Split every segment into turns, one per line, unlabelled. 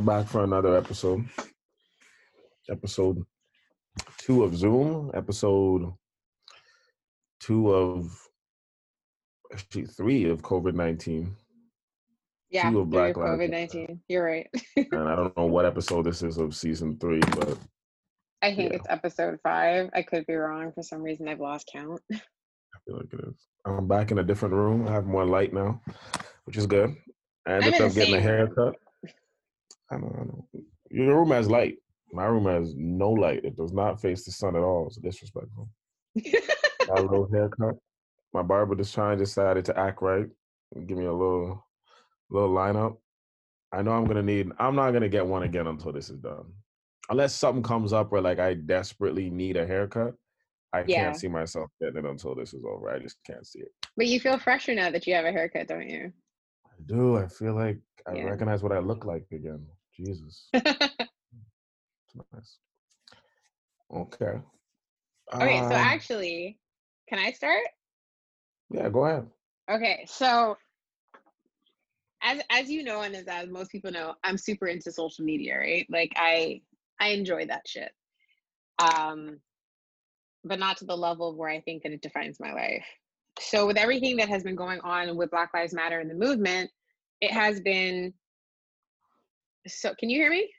we're back for another episode. Episode two of Zoom. Episode two of actually three of COVID nineteen.
Yeah,
Two of Black
COVID nineteen. You're right.
And I don't know what episode this is of season three, but
I think
Yeah.
it's episode five. I could be wrong. For some reason, I've lost count.
I feel like it is. I'm back in a different room. I have more light now, which is good. I ended up getting a haircut. I know, I know. Your room has light. My room has no light. It does not face the sun at all. It's disrespectful. A little haircut. My barber just trying decided to act right. Give me a little little lineup. I know I'm gonna need I'm not gonna get one again until this is done. Unless something comes up where like I desperately need a haircut. I
Yeah.
can't see myself getting it until this is over. I just can't see it.
but you feel fresher now that you have a haircut, don't you?
I do. I feel like I
Yeah.
recognize what I look like again. Jesus. Nice. Okay.
okay, so
Um,
actually, can I start?
yeah, go ahead.
Okay, so as as you know, and as, as most people know, I'm super into social media, right? Like I I enjoy that shit. Um, but not to the level of where I think that it defines my life. So with everything that has been going on with Black Lives Matter and the movement, it has been so can you hear me?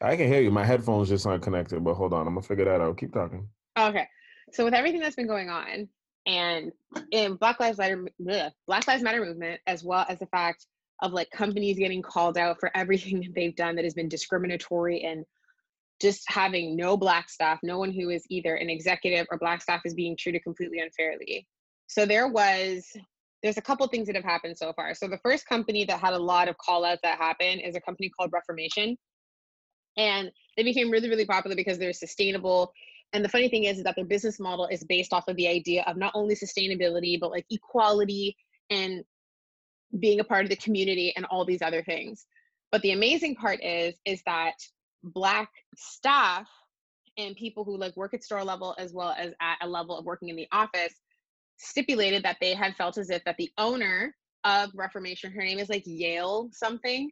I can hear you. My headphones just aren't connected, but hold on. I'm gonna figure that out. Keep talking.
Okay. So with everything that's been going on and in Black Lives Matter bleh, Black Lives Matter movement, as well as the fact of like companies getting called out for everything that they've done that has been discriminatory and just having no black staff, no one who is either an executive or black staff is being treated completely unfairly. So there was there's a couple things that have happened so far. So the first company that had a lot of call outs that happened is a company called Reformation. And they became really, really popular because they're sustainable and the funny thing is, is that their business model is based off of the idea of not only sustainability, but like equality and being a part of the community and all these other things. But the amazing part is, is that black staff and people who like work at store level as well as at a level of working in the office stipulated that they had felt as if that the owner of Reformation, her name is like Yael something,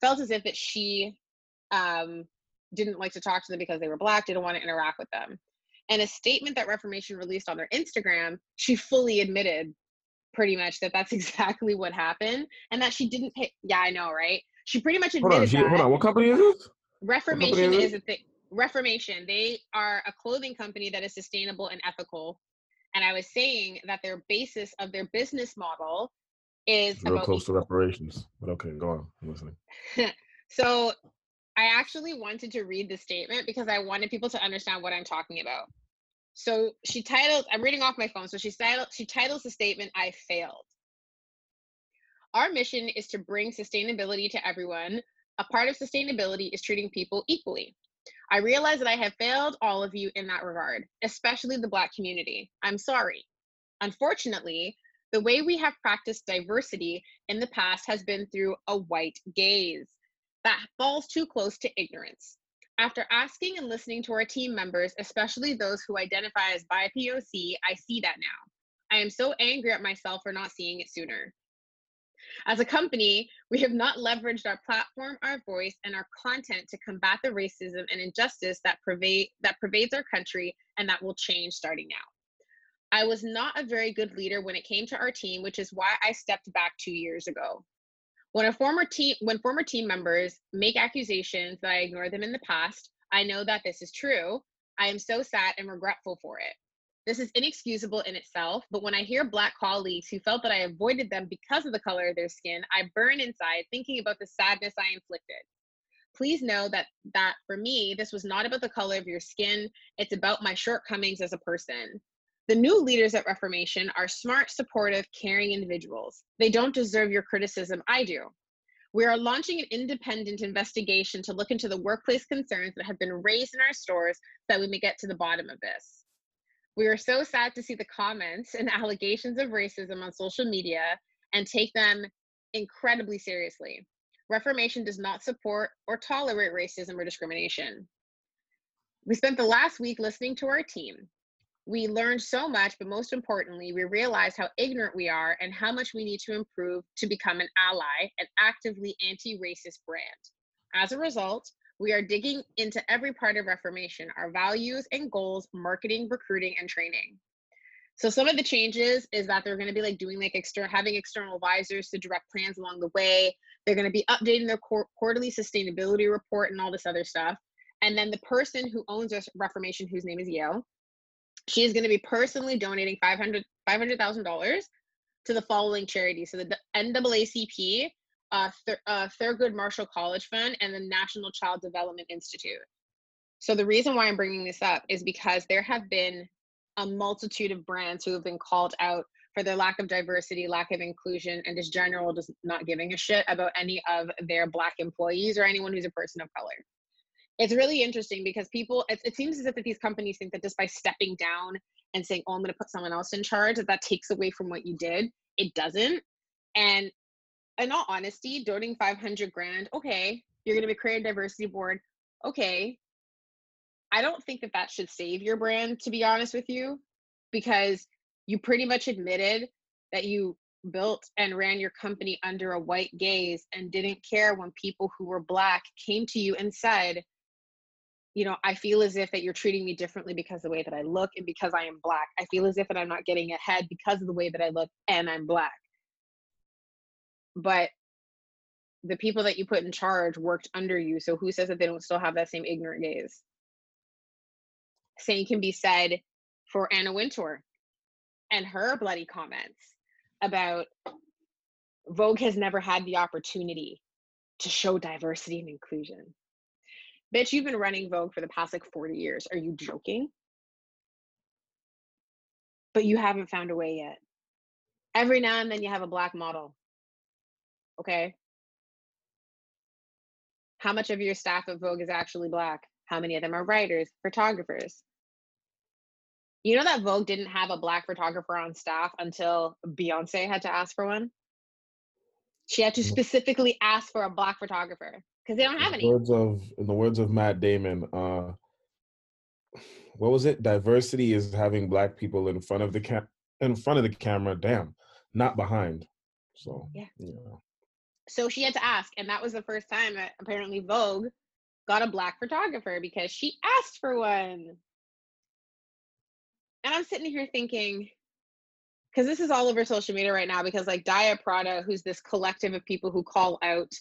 felt as if that she um didn't like to talk to them because they were black, didn't want to interact with them. And a statement that Reformation released on their Instagram, she fully admitted pretty much that that's exactly what happened and that she didn't pay. Yeah, I know, right? She pretty much
Hold
admitted
on. She,
that.
hold on. What company is this?
Reformation
is
is a thing. Reformation, they are a clothing company that is sustainable and ethical. And I was saying that their basis of their business model is
real close to reparations. But okay, go on. I'm listening.
So I actually wanted to read the statement because I wanted people to understand what I'm talking about. So she titled, I'm reading off my phone. So she titled, she titles the statement, I failed. Our mission is to bring sustainability to everyone. A part of sustainability is treating people equally. I realize that I have failed all of you in that regard, especially the Black community. I'm sorry. Unfortunately, the way we have practiced diversity in the past has been through a white gaze that falls too close to ignorance. After asking and listening to our team members, especially those who identify as BIPOC, I see that now. I am so angry at myself for not seeing it sooner. As a company, we have not leveraged our platform, our voice, and our content to combat the racism and injustice that pervade that pervades our country and that will change starting now. I was not a very good leader when it came to our team, which is why I stepped back 2 years ago. When a former team when former team members make accusations that I ignored them in the past, I know that this is true. I am so sad and regretful for it. This is inexcusable in itself, but when I hear black colleagues who felt that I avoided them because of the color of their skin, I burn inside thinking about the sadness I inflicted. Please know that that for me, this was not about the color of your skin, it's about my shortcomings as a person. The new leaders at Reformation are smart, supportive, caring individuals. They don't deserve your criticism, I do. We are launching an independent investigation to look into the workplace concerns that have been raised in our stores so that we may get to the bottom of this. We are so sad to see the comments and allegations of racism on social media and take them incredibly seriously. Reformation does not support or tolerate racism or discrimination. We spent the last week listening to our team. we learned so much, but most importantly, we realized how ignorant we are and how much we need to improve to become an ally and actively anti racist brand. As a result, we are digging into every part of Reformation our values and goals, marketing, recruiting, and training. So some of the changes is that they're going to be like doing like external having external advisors to direct plans along the way. They're going to be updating their qu- quarterly sustainability report and all this other stuff. And then the person who owns Reformation, whose name is Yael, she is going to be personally donating 500 $500,000 to the following charities. So the NAACP, uh, Thur- uh, Thurgood Marshall College Fund, and the National Child Development Institute. So the reason why I'm bringing this up is because there have been a multitude of brands who have been called out for their lack of diversity, lack of inclusion, and just general just not giving a shit about any of their black employees or anyone who's a person of color. It's really interesting because people, it, it seems as if that these companies think that just by stepping down and saying, oh, I'm going to put someone else in charge, that that takes away from what you did. It doesn't. And in all honesty, donating 500 grand, okay, you're going to be creating a diversity board. Okay, I don't think that that should save your brand, to be honest with you, because you pretty much admitted that you built and ran your company under a white gaze and didn't care when people who were black came to you and said, you know, I feel as if that you're treating me differently because the way that I look and because I am black. I feel as if that I'm not getting ahead because of the way that I look and I'm black. But the people that you put in charge worked under you. So who says that they don't still have that same ignorant gaze? same can be said for Anna Wintour and her bloody comments about Vogue has never had the opportunity to show diversity and inclusion. Bitch, you've been running Vogue for the past like 40 years. Are you joking? But you haven't found a way yet. Every now and then you have a black model. Okay. How much of your staff at Vogue is actually black? How many of them are writers, photographers? You know that Vogue didn't have a black photographer on staff until Beyonce had to ask for one? She had to specifically ask for a black photographer because they don't have
in
any.
Words of in the words of Matt Damon, uh, what was it? Diversity is having black people in front of the cam in front of the camera, damn, not behind. So
yeah.
yeah.
So she had to ask, and that was the first time that apparently Vogue got a black photographer because she asked for one. And I'm sitting here thinking, because this is all over social media right now, because like Diet Prada, who's this collective of people who call out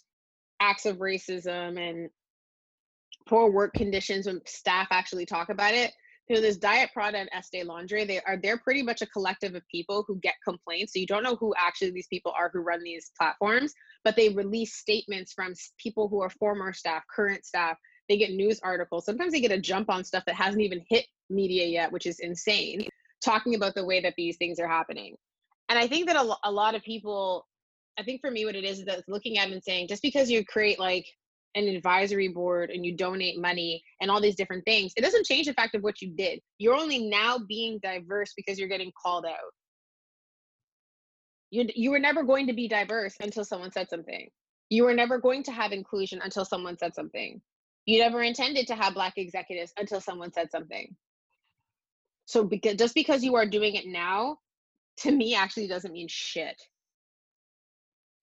acts of racism and poor work conditions when staff actually talk about it. You know, Diet Prada and Estee Laundry. They are they're pretty much a collective of people who get complaints. So you don't know who actually these people are who run these platforms, but they release statements from people who are former staff, current staff. They get news articles. Sometimes they get a jump on stuff that hasn't even hit media yet, which is insane, talking about the way that these things are happening. And I think that a, a lot of people, I think for me, what it is is that looking at it and saying, just because you create like an advisory board and you donate money and all these different things, it doesn't change the fact of what you did. You're only now being diverse because you're getting called out. You, you were never going to be diverse until someone said something. You were never going to have inclusion until someone said something. You never intended to have Black executives until someone said something. So because just because you are doing it now, to me actually doesn't mean shit.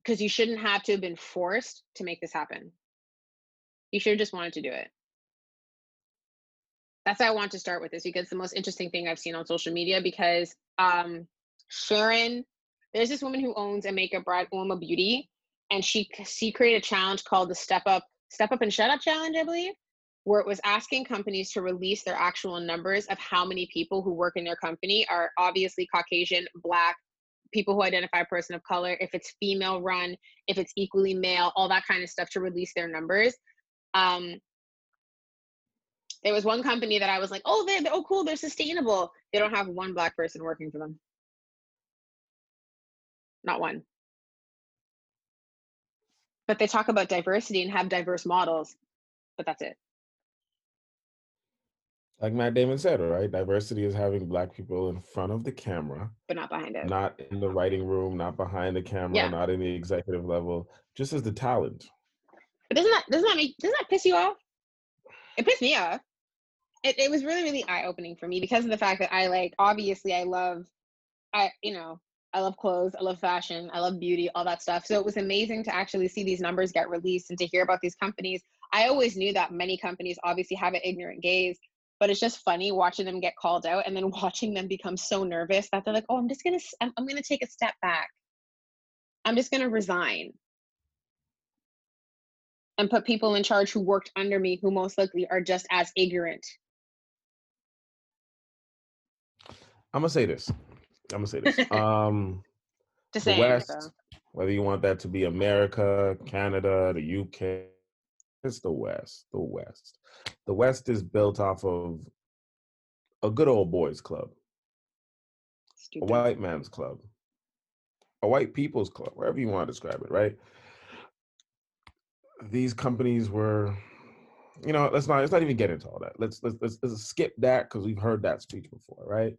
Because you shouldn't have to have been forced to make this happen. You should have just wanted to do it. That's why I want to start with this because the most interesting thing I've seen on social media because um Sharon, there's this woman who owns a makeup brand, Uoma Beauty, and she she created a challenge called the Step Up Step Up and Shut Up Challenge, I believe where it was asking companies to release their actual numbers of how many people who work in their company are obviously Caucasian, Black, people who identify person of color, if it's female run, if it's equally male, all that kind of stuff to release their numbers. Um, there was one company that I was like, oh, they're, oh, cool, they're sustainable. They don't have one black person working for them. Not one. But they talk about diversity and have diverse models, but that's it
like Matt Damon said, right? Diversity is having black people in front of the camera,
but not behind it.
Not in the writing room, not behind the camera, yeah. not in the executive level, just as the talent.
Doesn't that doesn't that make doesn't that piss you off? It pissed me off. it, it was really really eye opening for me because of the fact that I like obviously I love I you know I love clothes, I love fashion, I love beauty, all that stuff. So it was amazing to actually see these numbers get released and to hear about these companies. I always knew that many companies obviously have an ignorant gaze, but it's just funny watching them get called out and then watching them become so nervous that they're like, "Oh, I'm just to I'm, I'm to take a step back. I'm just to resign." And put people in charge who worked under me who most likely are just as ignorant.
I'm gonna say this. I'm gonna say this. Um, the
saying.
West,
though.
whether you want that to be America, Canada, the UK, it's the West. The West. The West is built off of a good old boys club, a white man's club, a white people's club, wherever you want to describe it, right? These companies were, you know, let's not let's not even get into all that. Let's let's let's, let's skip that because we've heard that speech before, right?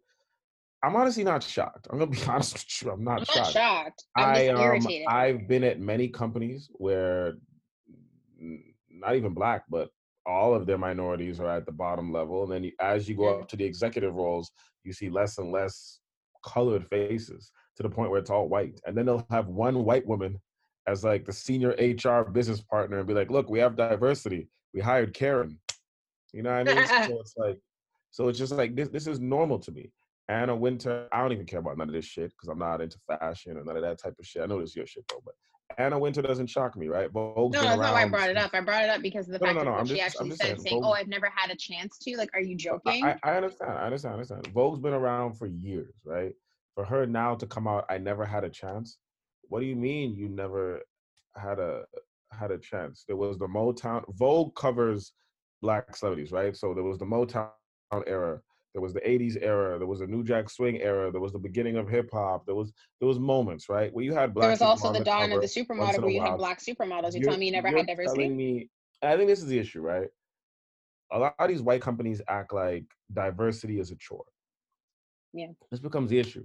I'm honestly not shocked. I'm gonna be honest with you. I'm not
I'm
shocked.
not shocked. I'm
I um
irritated.
I've been at many companies where not even black, but all of their minorities are at the bottom level, and then you, as you go up to the executive roles, you see less and less colored faces to the point where it's all white, and then they'll have one white woman as like the senior HR business partner and be like, "Look, we have diversity. We hired Karen." You know what I mean? so it's like, so it's just like this. This is normal to me. Anna Wintour, I don't even care about none of this shit because I'm not into fashion or none of that type of shit. I know this is your shit though, but Anna Wintour doesn't shock me, right? Vogue's
no, that's not why I brought it up. I brought it up because of the
No,
fact
no, no,
what
I'm
she
just-
actually said,
saying,
saying, "Oh, I've never had a chance to." Like, are you joking?
I, I understand. I understand. I understand. Vogue's been around for years, right? For her now to come out, I never had a chance. What do you mean you never had a had a chance? There was the Motown. Vogue covers black celebrities, right? So there was the Motown era. There was the '80s era. There was the New Jack Swing era. There was the beginning of hip hop. There was there was moments, right, where you had black.
there was also the dawn of the supermodel where you had black supermodels. You
You're-
tell me you never
you're
had diversity?
telling me, I think this is the issue, right? A lot of these white companies act like diversity is a chore.
Yeah.
This becomes the issue.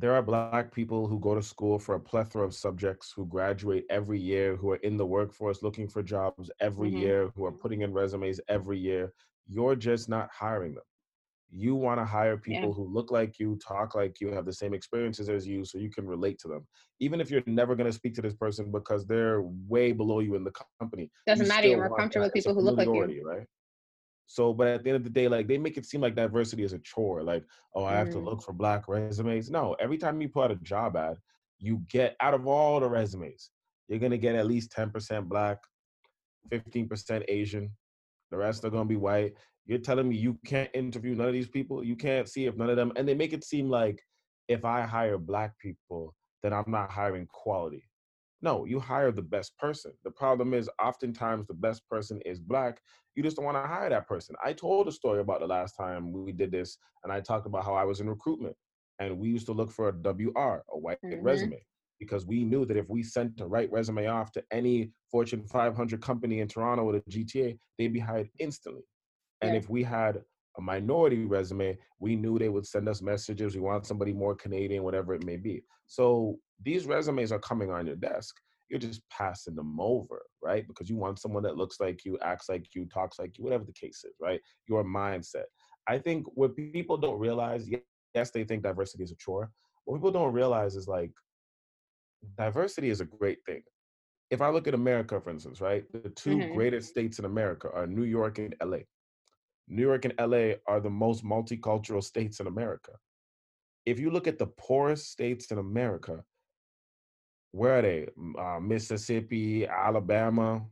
There are black people who go to school for a plethora of subjects, who graduate every year, who are in the workforce looking for jobs every
Mhm.
year, who are putting in resumes every year. You're just not hiring them. You want to hire people
Yeah.
who look like you, talk like you, have the same experiences as you, so you can relate to them. Even if you're never going to speak to this person because they're way below you in the company,
Doesn't matter. You're more comfortable with people who look like you.
right? So, but at the end of the day, like they make it seem like diversity is a chore. Like, oh, I have to
Mhm.
look for black resumes. No, every time you put out a job ad, you get out of all the resumes, you're gonna get at least 10% black, 15% Asian. The rest are gonna be white. You're telling me you can't interview none of these people? You can't see if none of them, and they make it seem like if I hire black people, then I'm not hiring quality. No, you hire the best person. The problem is oftentimes the best person is black. You just don't want to hire that person. I told a story about the last time we did this, and I talked about how I was in recruitment and we used to look for a WR, a white
Mhm.
resume, because we knew that if we sent the right resume off to any Fortune 500 company in Toronto or the GTA, they'd be hired instantly. And
Yeah.
if we had a minority resume, we knew they would send us messages. We want somebody more Canadian, whatever it may be. So these resumes are coming on your desk. You're just passing them over, right? Because you want someone that looks like you, acts like you, talks like you, whatever the case is, right? Your mindset. I think what people don't realize, yes, they think diversity is a chore. What people don't realize is like diversity is a great thing. If I look at America, for instance, right? The 2
Mhm.
greatest states in America are New York and LA. New York and LA are the most multicultural states in America. If you look at the poorest states in America, where are they? Uh, Mississippi, Alabama.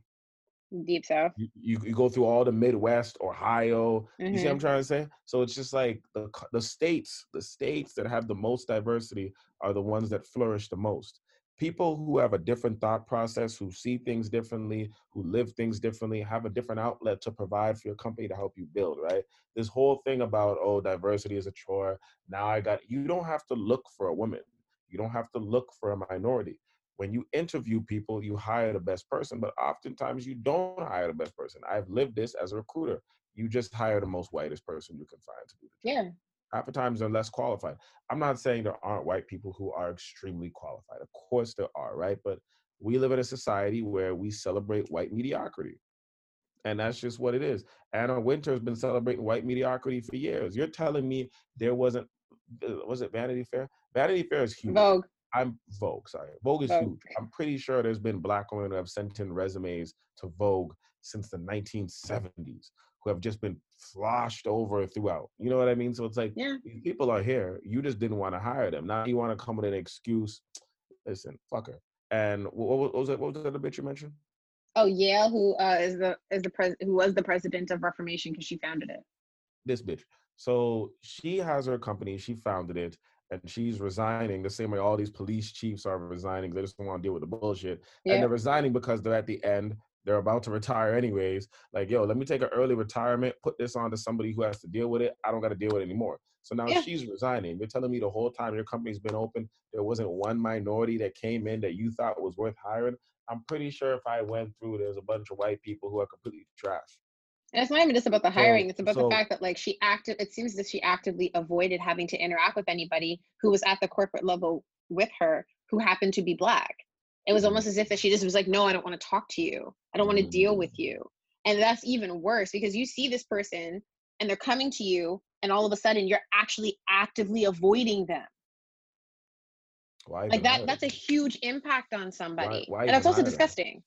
Deep South.
You, you, you go through all the Midwest, Ohio. You see what I'm
Mhm.
trying to say? So it's just like the the states, the states that have the most diversity are the ones that flourish the most. People who have a different thought process, who see things differently, who live things differently, have a different outlet to provide for your company to help you build, right? This whole thing about, oh, diversity is a chore. Now I got, you don't have to look for a woman. You don't have to look for a minority. When you interview people, you hire the best person, but oftentimes you don't hire the best person. I've lived this as a recruiter. You just hire the most whitest person you can find to do the job
Yeah.
half the times they're less qualified. I'm not saying there aren't white people who are extremely qualified. Of course there are, right? But we live in a society where we celebrate white mediocrity. And that's just what it is. Anna Wintour has been celebrating white mediocrity for years. You're telling me there wasn't, uh, was it Vanity Fair? Vanity Fair is huge.
Vogue.
I'm Vogue, sorry. Vogue is
Vogue.
huge. I'm pretty sure there's been black women who have sent in resumes to Vogue since the 1970s who have just been sloshed over throughout. You know what I mean? So it's like
Yeah.
these people are here. You just didn't want to hire them. Now you want to come with an excuse. Listen, fuck her. And what, was that? What was the other bitch you mentioned?
Oh, Yael, who uh, is the is the pres who was the president of Reformation because she founded it.
This bitch. So she has her company. She founded it. And she's resigning the same way all these police chiefs are resigning. They just don't want to deal with the bullshit. And they're resigning because they're at the end. They're about to retire anyways. Like, yo, let me take an early retirement, put this on to somebody who has to deal with it. I don't got to deal with it anymore. So now
Yeah.
she's resigning. You're telling me the whole time your company's been open, there wasn't one minority that came in that you thought was worth hiring. I'm pretty sure if I went through, there's a bunch of white people who are completely trash.
And it's not even just about the
So-
hiring, it's about
so-
the fact that like she acted it seems that she actively avoided having to interact with anybody who was at the corporate level with her who happened to be black. It was
Mhm.
almost as if that she just was like, No, I don't want to talk to you. I don't want to deal with
Mm.
you. And that's even worse because you see this person and they're coming to you and all of a sudden you're actually actively avoiding them.
Why
Like that
hire
that's a huge impact on somebody.
why
and that's also disgusting.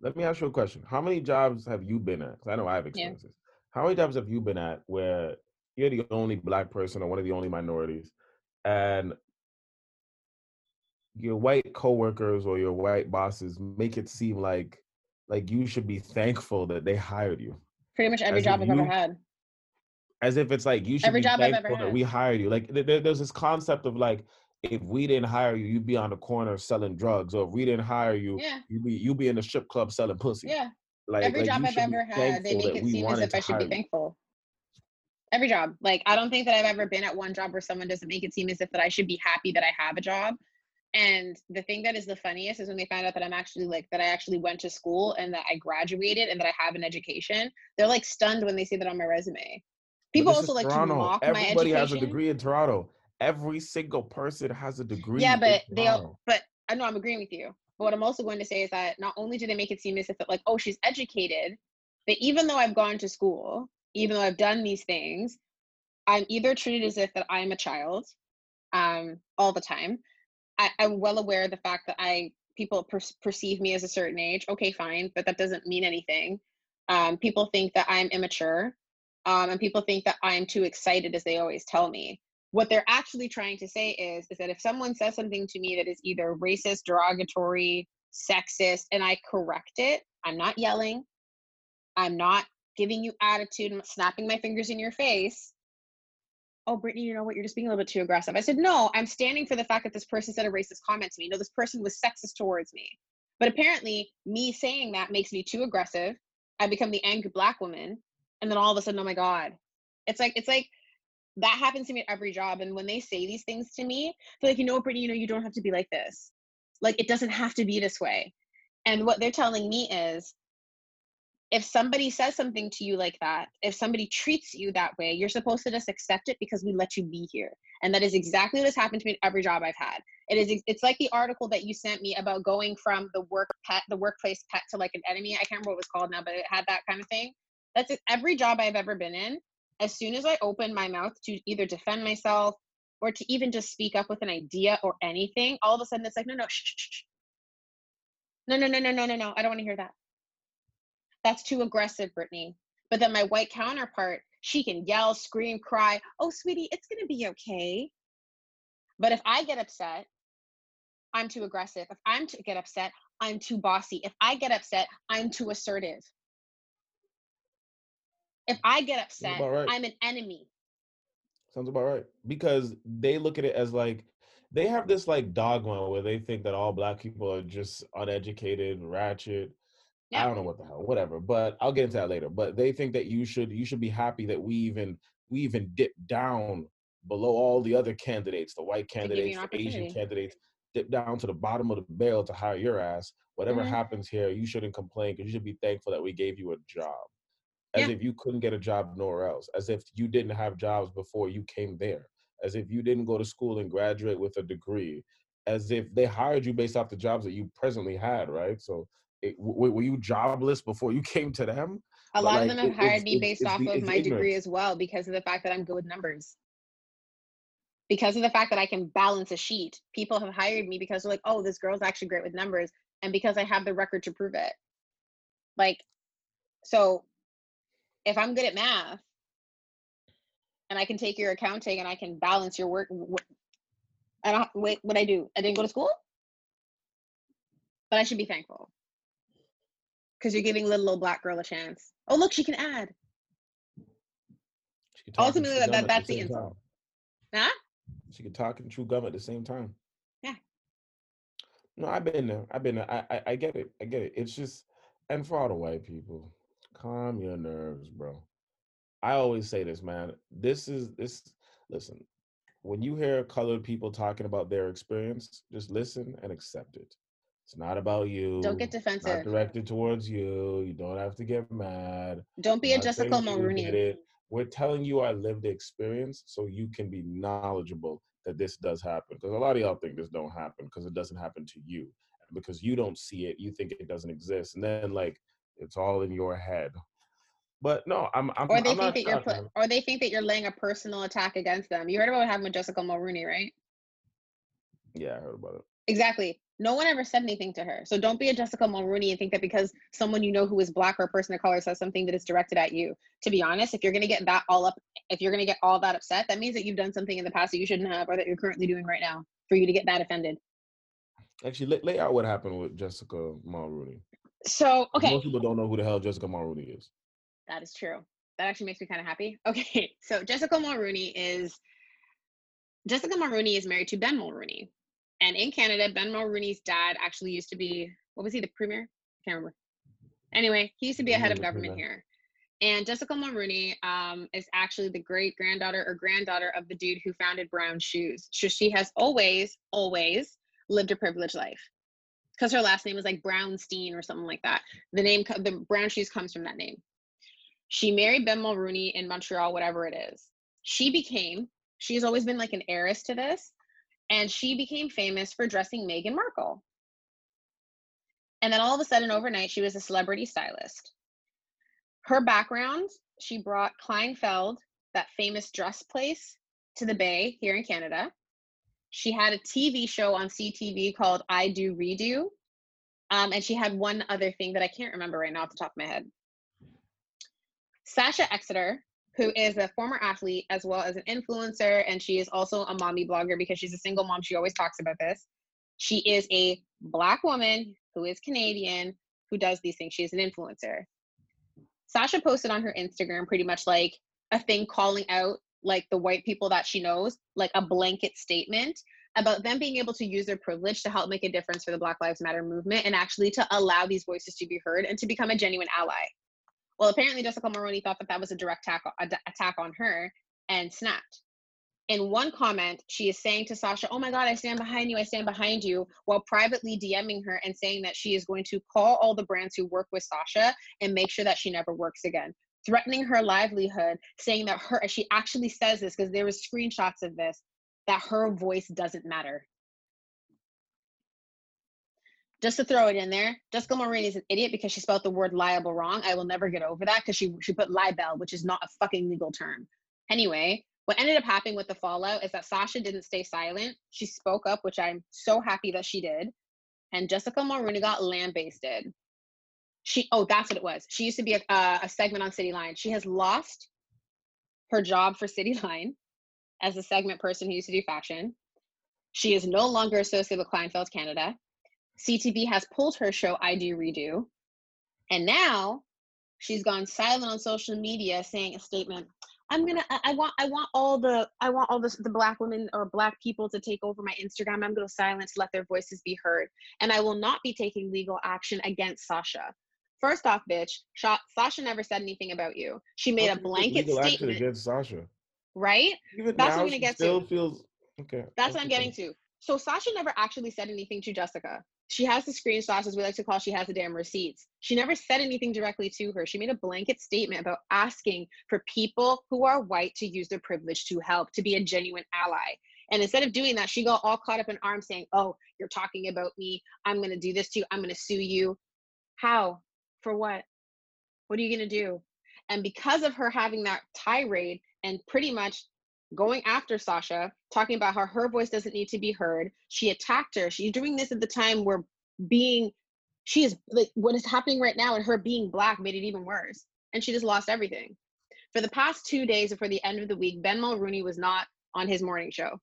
Let me ask you a question. How many jobs have you been at? 'Cause I know I have experiences. How many jobs have you been at where you're the only black person or one of the only minorities, and your white coworkers or your white bosses make it seem like like you should be thankful that they hired you,
Pretty much every
As
job I've ever had.
as if it's like you should
Every
be
job I've ever
thankful that we hired you. Like there- there's this concept of like if we didn't hire you, you'd be on the corner selling drugs, or if we didn't hire you,
Yeah.
you be you be in the strip club selling pussy.
Yeah.
Like,
every
like,
job I've ever had, they make it seem as if I should be thankful. Every job. Like I don't think that I've ever been at one job where someone doesn't make it seem as if that I should be happy that I have a job. And the thing that is the funniest is when they find out that I'm actually like that I actually went to school and that I graduated and that I have an education. They're like stunned when they see that on my resume. People also like
Toronto.
to mock my education.
Everybody has a degree in Toronto. Every single person has a degree.
Yeah, but they all, but I know I'm agreeing with you. But what I'm also going to say is that not only do they make it seem as if like, oh, she's educated, that even though I've gone to school, even though I've done these things, I'm either treated as if that I'm a child, um, all the time. I, I'm well aware of the fact that I people per- perceive me as a certain age. Okay, fine, but that doesn't mean anything. Um, people think that I'm immature, um, and people think that I'm too excited, as they always tell me what they're actually trying to say is is that if someone says something to me that is either racist derogatory sexist and i correct it i'm not yelling i'm not giving you attitude i'm snapping my fingers in your face oh brittany you know what? You're just being a little bit too aggressive. I said no i'm standing for the fact that this person said a racist comment to me. No this person was sexist towards me. But apparently me saying that makes me too aggressive. I become the angry black woman and then all of a sudden oh my god. It's like it's like that happens to me at every job. And when they say these things to me, they're like, you know, Brittany, you know, you don't have to be like this. Like, it doesn't have to be this way. And what they're telling me is if somebody says something to you like that, if somebody treats you that way, you're supposed to just accept it because we let you be here. And that is exactly what has happened to me at every job I've had. It is it's like the article that you sent me about going from the work pet, the workplace pet to like an enemy. I can't remember what it was called now, but it had that kind of thing. That's it. every job I've ever been in as soon as I open my mouth to either defend myself or to even just speak up with an idea or anything, all of a sudden it's like, no, no, shh, shh, shh. No, no, no, no, no, no, no. I don't want to hear that. That's too aggressive, Brittany. But then my white counterpart, she can yell, scream, cry. Oh, sweetie, it's going to be okay. But if I get upset, I'm too aggressive. If I'm to get upset, I'm too bossy. If I get upset, I'm too assertive. If I get upset,
right.
I'm an enemy.
Sounds about right. Because they look at it as like they have this like dogma where they think that all black people are just uneducated, ratchet. I don't know what the hell, whatever. But I'll get into that later. But they think that you should you should be happy that we even we even dip down below all the other candidates, the white candidates, the Asian candidates, dip down to the bottom of the barrel to hire your ass. Whatever
Mhm.
happens here, you shouldn't complain because you should be thankful that we gave you a job. As
Yeah.
if you couldn't get a job nowhere else, as if you didn't have jobs before you came there, as if you didn't go to school and graduate with a degree, as if they hired you based off the jobs that you presently had, right? So it, w- were you jobless before you came to them?
A lot
like,
of them have hired me based off
the-
of my degree as well because of the fact that I'm good with numbers. Because of the fact that I can balance a sheet. People have hired me because they're like, oh, this girl's actually great with numbers. And because I have the record to prove it. Like, so if I'm good at math and I can take your accounting and I can balance your work, I don't, wait, what I do? I didn't go to school? But I should be thankful. Because you're giving little old black girl a chance. Oh, look, she can add.
She talk
Ultimately,
chew
that- that's the
same
insult.
time.
Huh?
She could talk and chew gum at the same time.
Yeah.
No, I've been there. I've been there. I, I I get it. I get it. It's just, and for all the white people, calm your nerves, bro. I always say this, man. This is this. Listen, when you hear colored people talking about their experience, just listen and accept it. It's not about you.
Don't get defensive.
Not directed towards you. You don't have to get mad.
Don't be a Jessica
Mulroney. We're telling you our lived experience so you can be knowledgeable that this does happen. Because a lot of y'all think this don't happen because it doesn't happen to you. Because you don't see it, you think it doesn't exist. And then like it's all in your head. But no, I'm I'm
Or they
I'm
think that you're put, or they think that you're laying a personal attack against them. You heard about what happened with Jessica Mulroney, right?
Yeah, I heard about it.
Exactly. No one ever said anything to her. So don't be a Jessica Mulroney and think that because someone you know who is black or a person of color says something that is directed at you. To be honest, if you're gonna get that all up, if you're gonna get all that upset, that means that you've done something in the past that you shouldn't have, or that you're currently doing right now, for you to get that offended.
Actually, lay, lay out what happened with Jessica Mulroney.
So okay,
Most people don't know who the hell Jessica Mulroney is.
That is true. That actually makes me kind of happy. Okay, so Jessica Mulroney is Jessica Mulroney is married to Ben Mulroney, and in Canada, Ben Mulroney's dad actually used to be what was he the premier? I can't remember. Anyway, he used to be a head of government here. And Jessica Mulroney um, is actually the great granddaughter or granddaughter of the dude who founded Brown Shoes. So she has always, always lived a privileged life because her last name is like Brownstein or something like that. The name, the Brown Shoes comes from that name. She married Ben Mulroney in Montreal, whatever it is. She became, she's always been like an heiress to this, and she became famous for dressing Meghan Markle. And then all of a sudden, overnight, she was a celebrity stylist. Her background, she brought Kleinfeld, that famous dress place, to the Bay here in Canada. She had a TV show on CTV called I Do Redo. Um, and she had one other thing that I can't remember right now off the top of my head. Sasha Exeter, who is a former athlete as well as an influencer, and she is also a mommy blogger because she's a single mom. She always talks about this. She is a black woman who is Canadian who does these things. She is an influencer. Sasha posted on her Instagram pretty much like a thing calling out like the white people that she knows, like a blanket statement about them being able to use their privilege to help make a difference for the Black Lives Matter movement and actually to allow these voices to be heard and to become a genuine ally. Well, apparently Jessica Mulroney thought that that was a direct attack, attack on her and snapped. In one comment, she is saying to Sasha, Oh my God, I stand behind you, I stand behind you, while privately DMing her and saying that she is going to call all the brands who work with Sasha and make sure that she never works again. Threatening her livelihood, saying that her, she actually says this because there was screenshots of this, that her voice doesn't matter. Just to throw it in there, Jessica Mulroney is an idiot because she spelled the word liable wrong. I will never get over that because she she put libel, which is not a fucking legal term. Anyway, what ended up happening with the fallout is that Sasha didn't stay silent. She spoke up, which I'm so happy that she did. And Jessica Mulroney got lambasted. She oh, that's what it was. She used to be a, uh, a segment on City Line. She has lost her job for City Line as a segment person who used to do fashion. She is no longer associated with Kleinfeld Canada. CTV has pulled her show I Do Redo. And now she's gone silent on social media saying a statement. I'm gonna I, I want I want all the I want all the, the black women or black people to take over my Instagram. I'm gonna silence, let their voices be heard. And I will not be taking legal action against Sasha. First off, bitch, Sha- Sasha never said anything about you. She made a
can you take
blanket statement,
against Sasha.
right?
Even
That's what I'm gonna get to.
still feels okay.
That's what I'm getting to. So Sasha never actually said anything to Jessica. She has the screenshots, as we like to call. She has the damn receipts. She never said anything directly to her. She made a blanket statement about asking for people who are white to use their privilege to help, to be a genuine ally. And instead of doing that, she got all caught up in arms saying, "Oh, you're talking about me. I'm going to do this to you. I'm going to sue you." How? For what? What are you going to do? And because of her having that tirade and pretty much going after Sasha, talking about how her voice doesn't need to be heard, she attacked her. She's doing this at the time where being, she is like, what is happening right now and her being black made it even worse. And she just lost everything. For the past two days before the end of the week, Ben Mulroney was not on his morning show.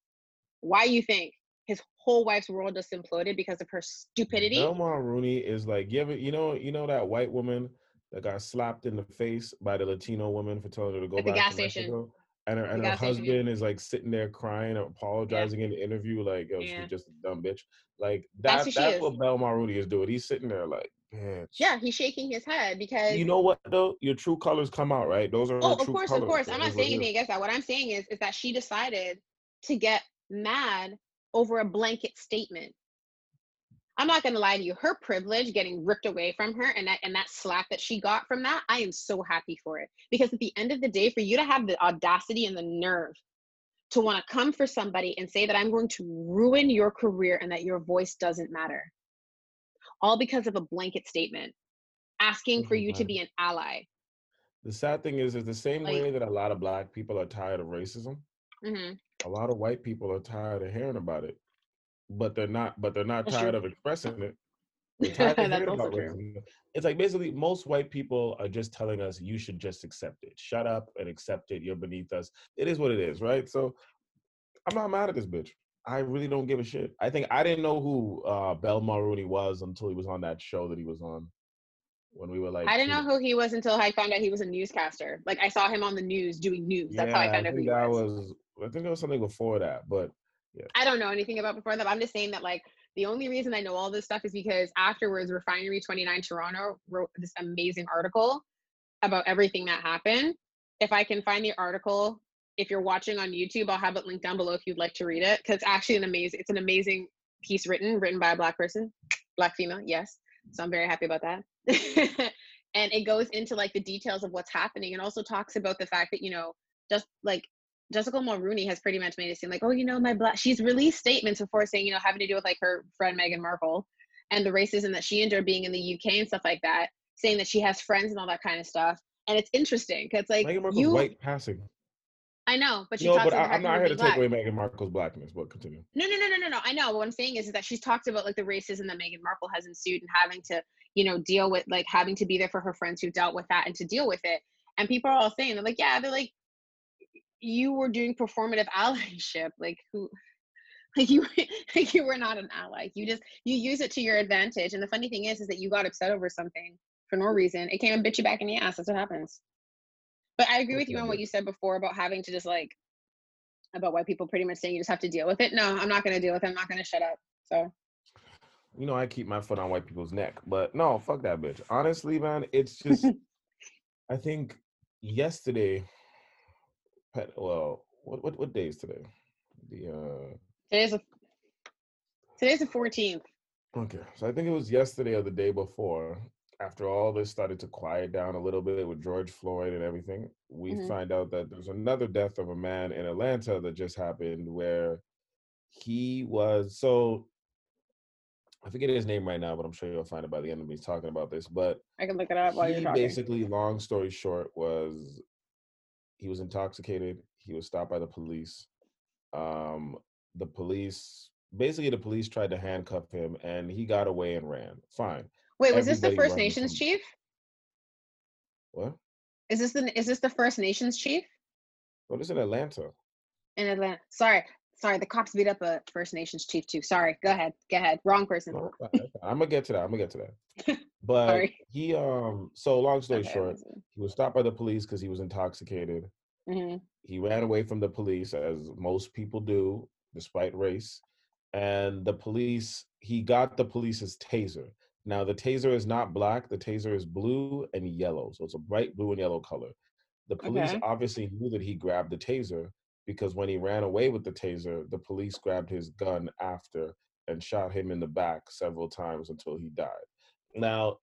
Why you think? His whole wife's world just imploded because of her stupidity.
Ben Rooney is like, you ever, you know, you know that white woman that got slapped in the face by the Latino woman for telling her to go
At
back
the gas
to
station.
Mexico? And her, and her
station,
husband is like sitting there crying, and apologizing in the interview, like, "Yo,
Yeah.
she's just a dumb bitch." Like
That's
that.
she
That's what Ben Mulroney is doing. He's sitting there like, "Bitch."
Yeah, he's shaking his head because
You know what though? Your true colors come out, right? Those are
Oh, of course,
colors.
of course. I'm not saying anything against that. What I'm saying is, is that she decided to get mad over a blanket statement. I'm not gonna lie to you. Her privilege getting ripped away from her, and that and that slap that she got from that, I am so happy for it. Because at the end of the day, for you to have the audacity and the nerve to want to come for somebody and say that I'm going to ruin your career and that your voice doesn't matter, all because of a blanket statement, asking for
Oh,
you to be an ally.
The sad thing is, is the same
Like-
way that a lot of black people are tired of racism.
hmm
A lot of white people are tired of hearing about it, but they're not. But they're not
That's
tired
true.
of expressing it. They're tired of
That's
hearing
also
about
true.
racism. It's like basically most white people are just telling us you should just accept it. Shut up and accept it. You're beneath us. It is what it is, right? So I'm not mad at this bitch. I really don't give a shit. I think I didn't know who uh Ben Mulroney was until he was on that show that he was on when we were like
I didn't know who he was until I found out he was a newscaster. Like I saw him on the news doing news. That's how I found out who he
that
was.
was. I think there was something before that, but yeah.
I don't know anything about before that. I'm just saying that like the only reason I know all this stuff is because afterwards Refinery 29 Toronto wrote this amazing article about everything that happened. If I can find the article, if you're watching on YouTube, I'll have it linked down below if you'd like to read it. Because it's actually an amazing, it's an amazing piece written, written by a black person, black female, yes. So I'm very happy about that. and it goes into like the details of what's happening and also talks about the fact that, you know, just like Jessica Mulroney has pretty much made it seem like, oh, you know, my black. She's released statements before saying, you know, having to do with like her friend Meghan Markle and the racism that she endured being in the UK and stuff like that, saying that she has friends and all that kind of stuff. And it's interesting because like
Meghan Markle's
you,
white passing.
I know, but she
No,
talks
but
about
I, I'm not here to take away Meghan Markle's blackness. But continue.
No, no, no, no, no, no. I know. What I'm saying is, is that she's talked about like the racism that Meghan Markle has ensued and having to, you know, deal with like having to be there for her friends who dealt with that and to deal with it. And people are all saying they're like, yeah, they're like, you were doing performative allyship. Like who, like you, like you were not an ally. You just you use it to your advantage. And the funny thing is, is that you got upset over something for no reason. It came and bit you back in the ass. That's what happens. But I agree with you on what you said before about having to just like about white people pretty much saying you just have to deal with it. No, I'm not going to deal with it. I'm not going to shut up. So
You know, I keep my foot on white people's neck, but no, fuck that bitch. Honestly, man, it's just. I think yesterday. Pet, well, what what what day is today? The uh
today's a, today's the 14th.
Okay, so I think it was yesterday or the day before, after all this started to quiet down a little bit with George Floyd and everything, we
Mhm.
find out that there's another death of a man in Atlanta that just happened where he was so I forget his name right now, but I'm sure you'll find it by the end of me talking about this. But
I can look it up while you're talking.
basically, long story short, was he was intoxicated. He was stopped by the police. Um, the police basically the police tried to handcuff him, and he got away and ran. Fine.
Wait, was this the First Nations
from-
chief?
What?
Is this the is this the First Nations chief
Well, it's in Atlanta.
in Atlanta? Sorry, sorry, the cops beat up a First Nations chief too. Sorry, go ahead, go ahead. Wrong person.
No, I'm gonna get to that. I'm gonna get to that. But
Sorry.
he um. So long story
Okay,
short, he was stopped by the police because he was intoxicated.
hmm
he ran away from the police as most people do despite race and the police he got the police's taser now the taser is not black the taser is blue and yellow so it's a bright blue and yellow color the police
Okay.
obviously knew that he grabbed the taser because when he ran away with the taser the police grabbed his gun after and shot him in the back several times until he died now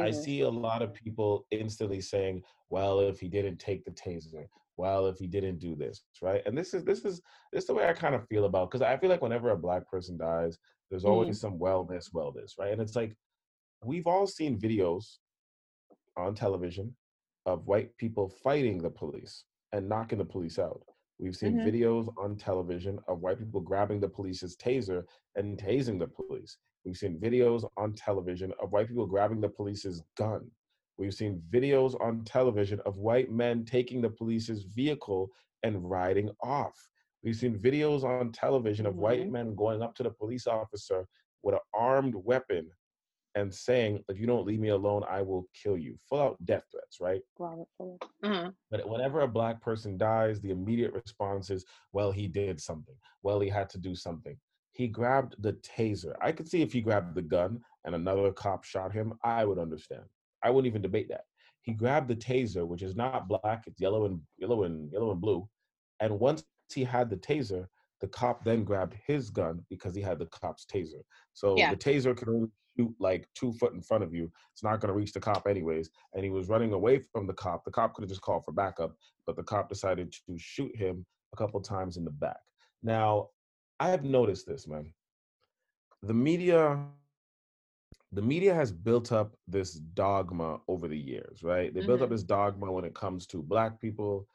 I see a lot of people instantly saying, "Well, if he didn't take the taser, well, if he didn't do this, right?" And this is this is this is the way I kind of feel about because I feel like whenever a black person dies, there's always some wellness, wellness, right? And it's like we've all seen videos on television of white people fighting the police and knocking the police out. We've seen
Mhm.
videos on television of white people grabbing the police's taser and tasing the police. We've seen videos on television of white people grabbing the police's gun. We've seen videos on television of white men taking the police's vehicle and riding off. We've seen videos on television of white
Mhm.
men going up to the police officer with an armed weapon and saying, if you don't leave me alone, I will kill you. Full out death threats, right?
Robert Fuller. Uh-huh.
But whenever a black person dies, the immediate response is, well, he did something. Well, he had to do something. He grabbed the taser. I could see if he grabbed the gun and another cop shot him, I would understand. I wouldn't even debate that. He grabbed the taser, which is not black, it's yellow and yellow and yellow and blue. And once he had the taser, the cop then grabbed his gun because he had the cop's taser. So
Yeah.
the taser can only shoot like two foot in front of you. It's not going to reach the cop anyways. And he was running away from the cop. The cop could have just called for backup, but the cop decided to shoot him a couple times in the back. Now, I have noticed this, man. The media, the media has built up this dogma over the years, right? They built up
Mhm.
this dogma when it comes to black people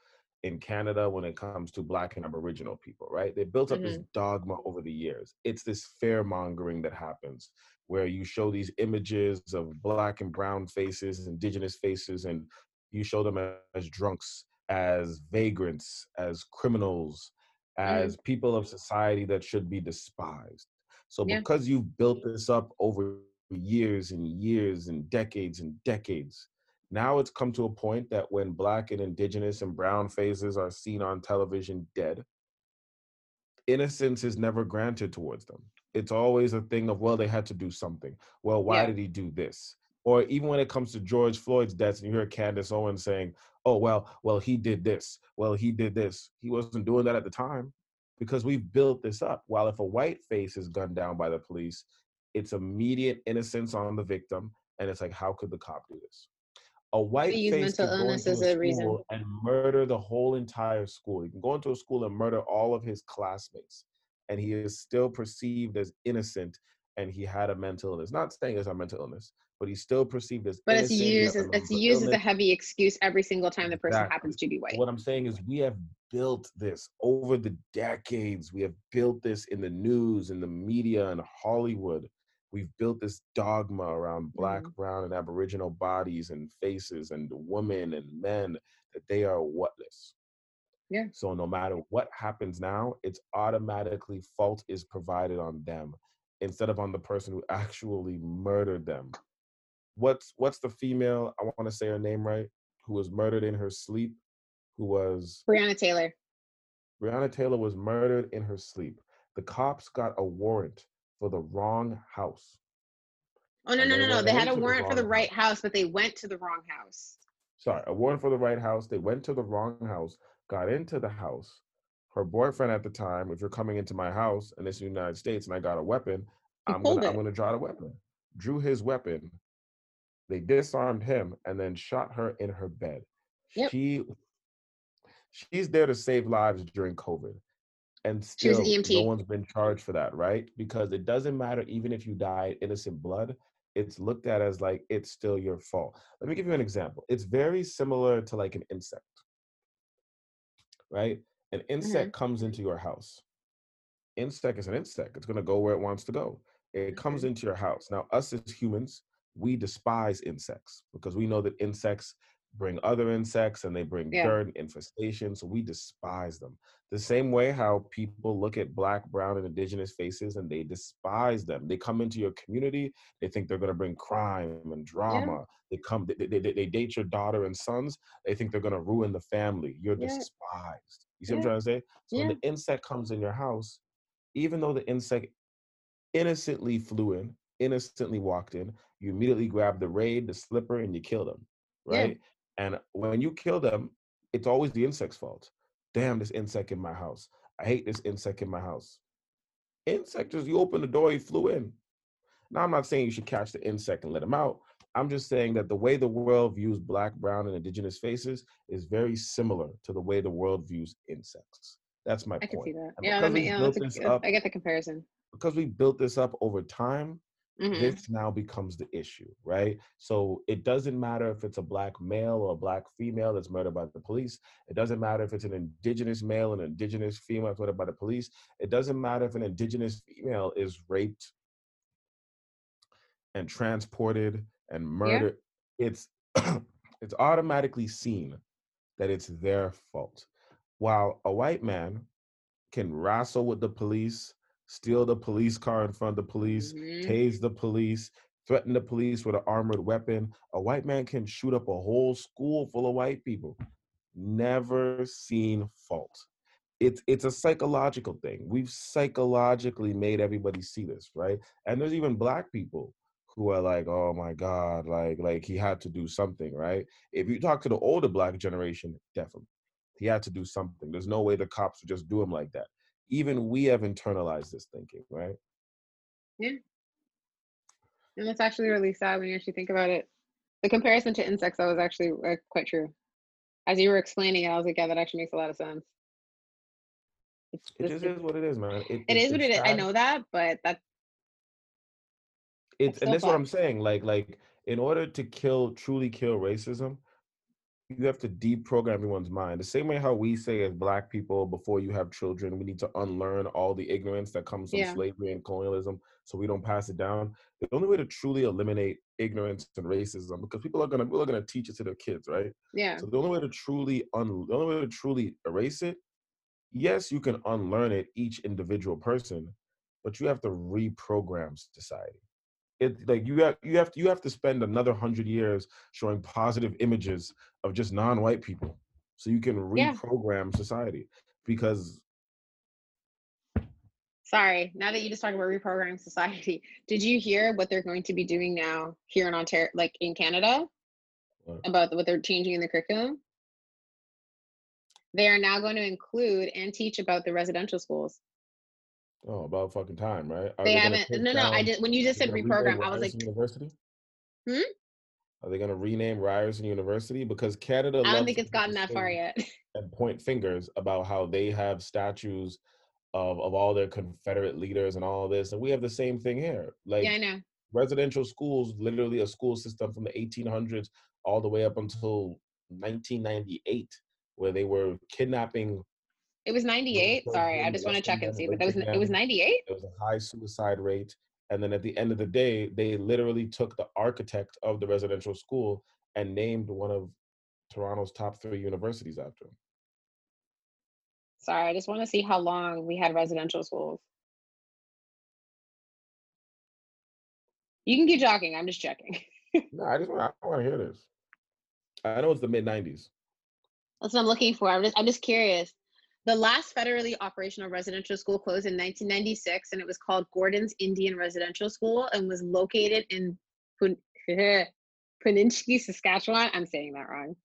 in Canada, when it comes to black and aboriginal people, right? They built up this dogma over the years. It's this fear mongering that happens where you show these images of black and brown faces, indigenous faces, and you show them as drunks, as vagrants, as criminals, Mm-hmm. as people of society that should be despised. So
Yeah.
because you've built this up over years and years and decades and decades, now it's come to a point that when black and indigenous and brown faces are seen on television dead, innocence is never granted towards them. It's always a thing of, well, they had to do something. Well, why
Yeah.
did he do this? Or even when it comes to George Floyd's death, and you hear Candace Owens saying, oh, well, well, he did this. Well, he did this. He wasn't doing that at the time because we've built this up. While if a white face is gunned down by the police, it's immediate innocence on the victim. And it's like, how could the cop do this? A white
use
face
mental
could go into a
a reason.
school and murder the whole entire school. He can go into a school and murder all of his classmates, and he is still perceived as innocent. And he had a mental illness. Not saying it's a mental illness, but he's still perceived as
But it's used as it's used as a heavy excuse every single time the person
Exactly.
happens to be white.
What I'm saying is, we have built this over the decades. We have built this in the news, in the media, in Hollywood. We've built this dogma around Black,
Mhm.
Brown, and Aboriginal bodies and faces and women and men that they are whatless.
Yeah.
So no matter what happens now, it's automatically fault is provided on them instead of on the person who actually murdered them. What's what's the female? I want to say her name right. Who was murdered in her sleep? Who was
Breonna Taylor.
Breonna Taylor was murdered in her sleep. The cops got a warrant for the wrong house.
Oh no no no no! They had a
into the
warrant for the right house, but they went to the wrong house.
Sorry, a warrant for the right house. They went to the wrong house, got into the house. Her boyfriend at the time, if you're coming into my house and it's the United States and I got a weapon,
He
I'm gonna I'm gonna draw the weapon. Drew his weapon. They disarmed him and then shot her in her bed.
Yep.
She she's there to save lives during COVID. And still no one's been charged for that, right? Because it doesn't matter even if you died innocent blood, it's looked at as like it's still your fault. Let me give you an example. It's very similar to like an insect, right? An insect comes into your house. Insect is an insect. It's going to go where it wants to go. It comes into your house. Now, us as humans, we despise insects because we know that insects bring other insects and they bring
Yeah.
dirt and infestation. So we despise them. The same way how people look at black, brown, and indigenous faces and they despise them. They come into your community, they think they're going to bring crime and drama. They come, they, they, they, date your daughter and sons, they think they're going to ruin the family. You're
Yeah.
despised. You see what I'm
Yeah.
trying to say? So when the insect comes in your house, even though the insect innocently flew in, innocently walked in, you immediately grab the raid, the slipper, and you kill them,
Yeah.
right? And when you kill them, it's always the insect's fault. Damn, this insect in my house. I hate this insect in my house. Insect just you open the door, he flew in. Now I'm not saying you should catch the insect and let him out. I'm just saying that the way the world views black, brown, and indigenous faces is very similar to the way the world views insects. That's my
I can see that.
And
Yeah,
we
ma- yeah a,
up-
I get the comparison.
because we built this up over time,
Mhm.
this now becomes the issue, right? So it doesn't matter if it's a black male or a black female that's murdered by the police. It doesn't matter if it's an indigenous male and an indigenous female that's murdered by the police. It doesn't matter if an indigenous female is raped and transported and murdered. It's it's automatically seen that it's their fault. While a white man can wrestle with the police, steal the police car in front of the police,
Mhm.
tase the police, threaten the police with an armored weapon. A white man can shoot up a whole school full of white people. Never seen fault. It's it's a psychological thing. We've psychologically made everybody see this, right? And there's even black people who are like, "Oh my God, like like he had to do something, right?" If you talk to the older black generation, definitely he had to do something. There's no way the cops would just do him like that. Even we have internalized this thinking, right? Yeah.
And that's actually really sad when you actually think about it. The comparison to insects, that was actually uh, quite true. As you were explaining it, I was like, yeah, that actually makes a lot of sense. It's
It
just,
is what it is, man.
it
it's-
is what
it's.
I know that, but that's
it's and that's what. I'm saying. Like like in order to kill truly kill racism, you have to deprogram everyone's mind. The same way how we say as black people before you have children, we need to unlearn all the ignorance that comes from
Yeah.
slavery and colonialism so we don't pass it down. The only way to truly eliminate ignorance and racism, because people are gonna people are gonna teach it to their kids, right?
yeah,
So the only way to truly un the only way to truly erase it, yes, you can unlearn it, each individual person, but you have to reprogram society. It like you have you have you have to spend another hundred years showing positive images of just non-white people, so you can
Yeah.
reprogram society. Because
sorry. Now that you just talked about reprogramming society, did you hear what they're going to be doing now here in Ontario, like in Canada,
What?
about what they're changing in the curriculum? They are now going to include and teach about the residential schools.
Oh, about fucking time, right? Are
They
gonna
haven't. No, no. I did when you just said
they
reprogram. I was like,
University.
Hmm?
Are they gonna rename Ryerson University because Canada?
I don't think
to
it's gotten that far yet.
and point fingers about how they have statues of, of all their Confederate leaders and all this. And we have the same thing here. Like
yeah, I know.
residential schools, literally a school system from the 1800s all the way up until 1998, where they were kidnapping.
It was 98. Sorry, I just want to check and see. But that was it was 98.
It was a high suicide rate. And then at the end of the day, they literally took the architect of the residential school and named one of Toronto's top three universities after him.
Sorry, I just want to see how long we had residential schools. You can keep talking. I'm just checking.
No, I just want I want to hear this. I know it's the mid 90s.
That's what I'm looking for. I'm just I'm just curious. The last federally operational residential school closed in 1996, and it was called Gordon's Indian Residential School, and was located in Pun- Puninsky, Saskatchewan. I'm saying that wrong.